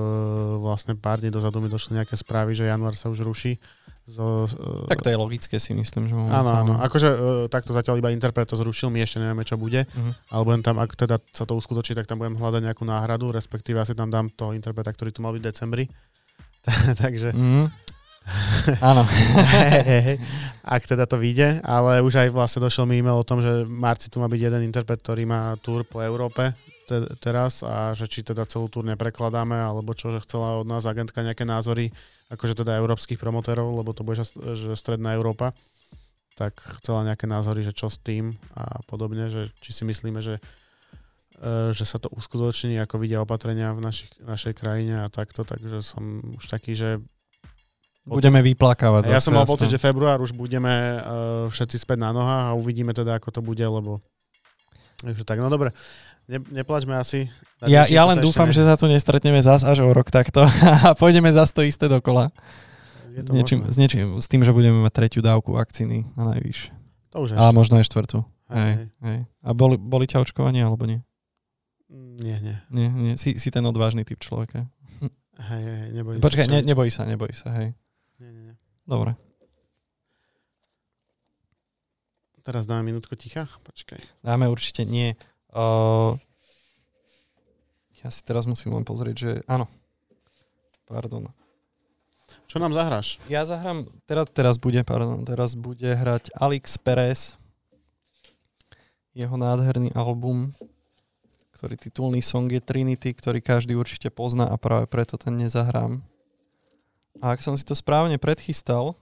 vlastne pár dní dozadu mi došli nejaké správy, že január sa už ruší. Zo, uh, Tak to je logické si myslím, že Áno, áno. Akože uh, takto zatiaľ iba Interpret to zrušil, my ešte nevieme, čo bude. Mhm. Ale budem tam, ak teda sa to uskutočí, tak tam budem hľadať nejakú náhradu, respektíve asi tam dám toho Interpreta, ktorý tu mal byť v decembri. <laughs> Takže Mhm. <laughs> Áno. ak teda to vyjde, ale už aj vlastne došiel mi e-mail o tom, že v marci tu má byť jeden interpret, ktorý má túr po Európe te- teraz a že či teda celú túr neprekladáme, alebo čo, že chcela od nás agentka nejaké názory, akože teda európskych promotérov, lebo to bude že stredná Európa, tak chcela nejaké názory, že čo s tým a podobne, že či si myslíme, že e, že sa to uskutoční, ako vidia opatrenia v našich, našej krajine a takto, takže som už taký, že Budeme vyplakávať. ja som mal pocit, že február už budeme uh, všetci späť na nohách a uvidíme teda, ako to bude, lebo... Takže tak, no dobre. Ne, neplačme asi. Ja, ja len dúfam, ne- že sa tu nestretneme zás až o rok takto <laughs> a pôjdeme zás to isté dokola. Je S to niečím, možné. s niečím, s tým, že budeme mať tretiu dávku vakcíny na najvyš. To už Ale možno aj štvrtú. Hej, Hej, hej. A boli, boli ťa očkovanie alebo nie? Nie, nie. Nie, nie. Si, si ten odvážny typ človeka. Hej, hej, nebojím Počkaj, ne, neboj sa, neboj sa, hej. Dobre. Teraz dáme minútku ticha? Počkaj. Dáme určite nie. Uh, ja si teraz musím len pozrieť, že áno. Pardon. Čo nám zahráš? Ja zahrám, teraz, teraz bude, pardon, teraz bude hrať Alex Perez, jeho nádherný album, ktorý titulný song je Trinity, ktorý každý určite pozná a práve preto ten nezahrám. A ak som si to správne predchystal,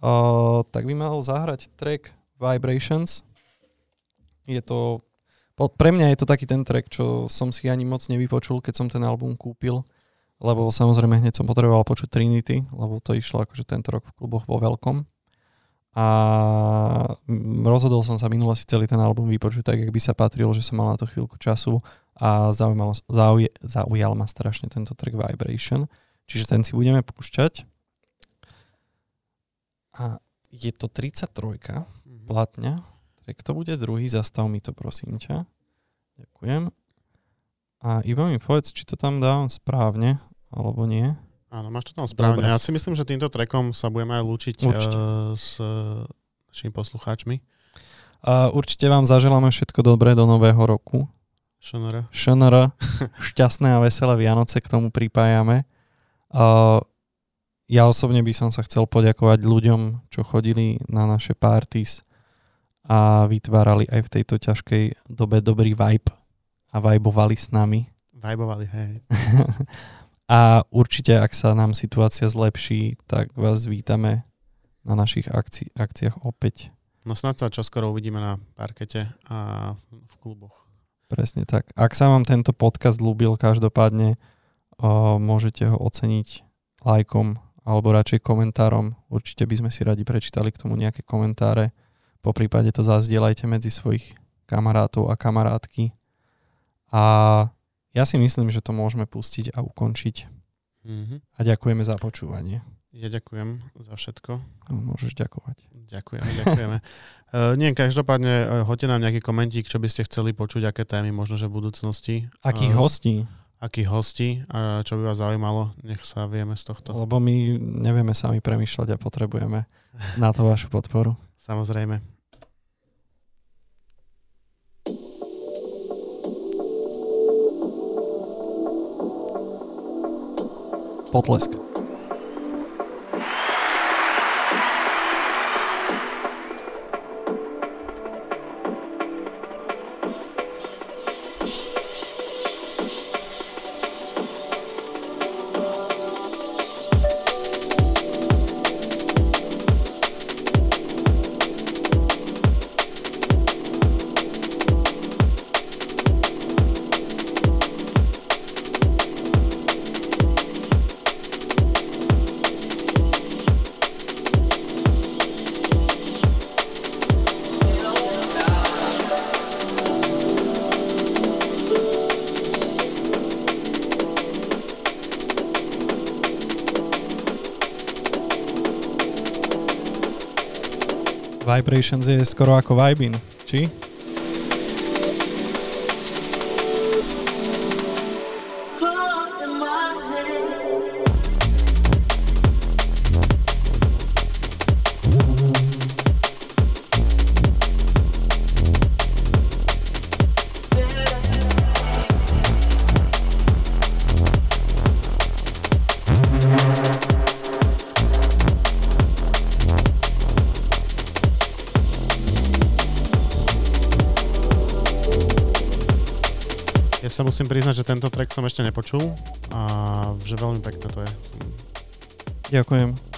uh, tak by mal zahrať track Vibrations. Je to, pre mňa je to taký ten track, čo som si ani moc nevypočul, keď som ten album kúpil lebo samozrejme hneď som potreboval počuť Trinity, lebo to išlo akože tento rok v kluboch vo veľkom. A rozhodol som sa minule si celý ten album vypočuť tak, jak by sa patrilo, že som mal na to chvíľku času a zaujímal, zauje, zaujal ma strašne tento track Vibration. Čiže ten si budeme púšťať. A je to 33 Mhm. platňa. Tak to bude druhý, zastav mi to prosím ťa. Ďakujem. A iba mi povedz, či to tam dávam správne, alebo nie. Áno, máš to tam správne. Dobre. Ja si myslím, že týmto trackom sa budeme aj lúčiť Určite. uh, s uh, našimi poslucháčmi. A určite vám zaželáme všetko dobré do nového roku. ŠNR. ŠNR, <laughs> šťastné a veselé Vianoce k tomu pripájame. Ja osobne by som sa chcel poďakovať ľuďom, čo chodili na naše parties a vytvárali aj v tejto ťažkej dobe dobrý vibe a vibovali s nami. Vibovali, hej. <laughs> a určite, ak sa nám situácia zlepší, tak vás vítame na našich akci- akciách opäť. No snad sa čoskoro uvidíme na parkete a v kluboch. Presne tak. Ak sa vám tento podcast ľúbil, každopádne môžete ho oceniť lajkom alebo radšej komentárom. Určite by sme si radi prečítali k tomu nejaké komentáre. Po prípade to zazdieľajte medzi svojich kamarátov a kamarátky. A ja si myslím, že to môžeme pustiť a ukončiť. Mm-hmm. A ďakujeme za počúvanie. Ja ďakujem za všetko. No, môžeš ďakovať. Ďakujeme, ďakujeme. uh, <laughs> nie, každopádne uh, hoďte nám nejaký komentík, čo by ste chceli počuť, aké témy možno, že v budúcnosti. Akých uh, hostí? Akých hostí, a čo by vás zaujímalo, nech sa vieme z tohto. Lebo my nevieme sami premyšľať a potrebujeme na to vašu podporu. Samozrejme. Potlesk. Vibrations je skoro ako Vibin, či? Musím priznať, že tento track som ešte nepočul a že veľmi pekné to je. Ďakujem.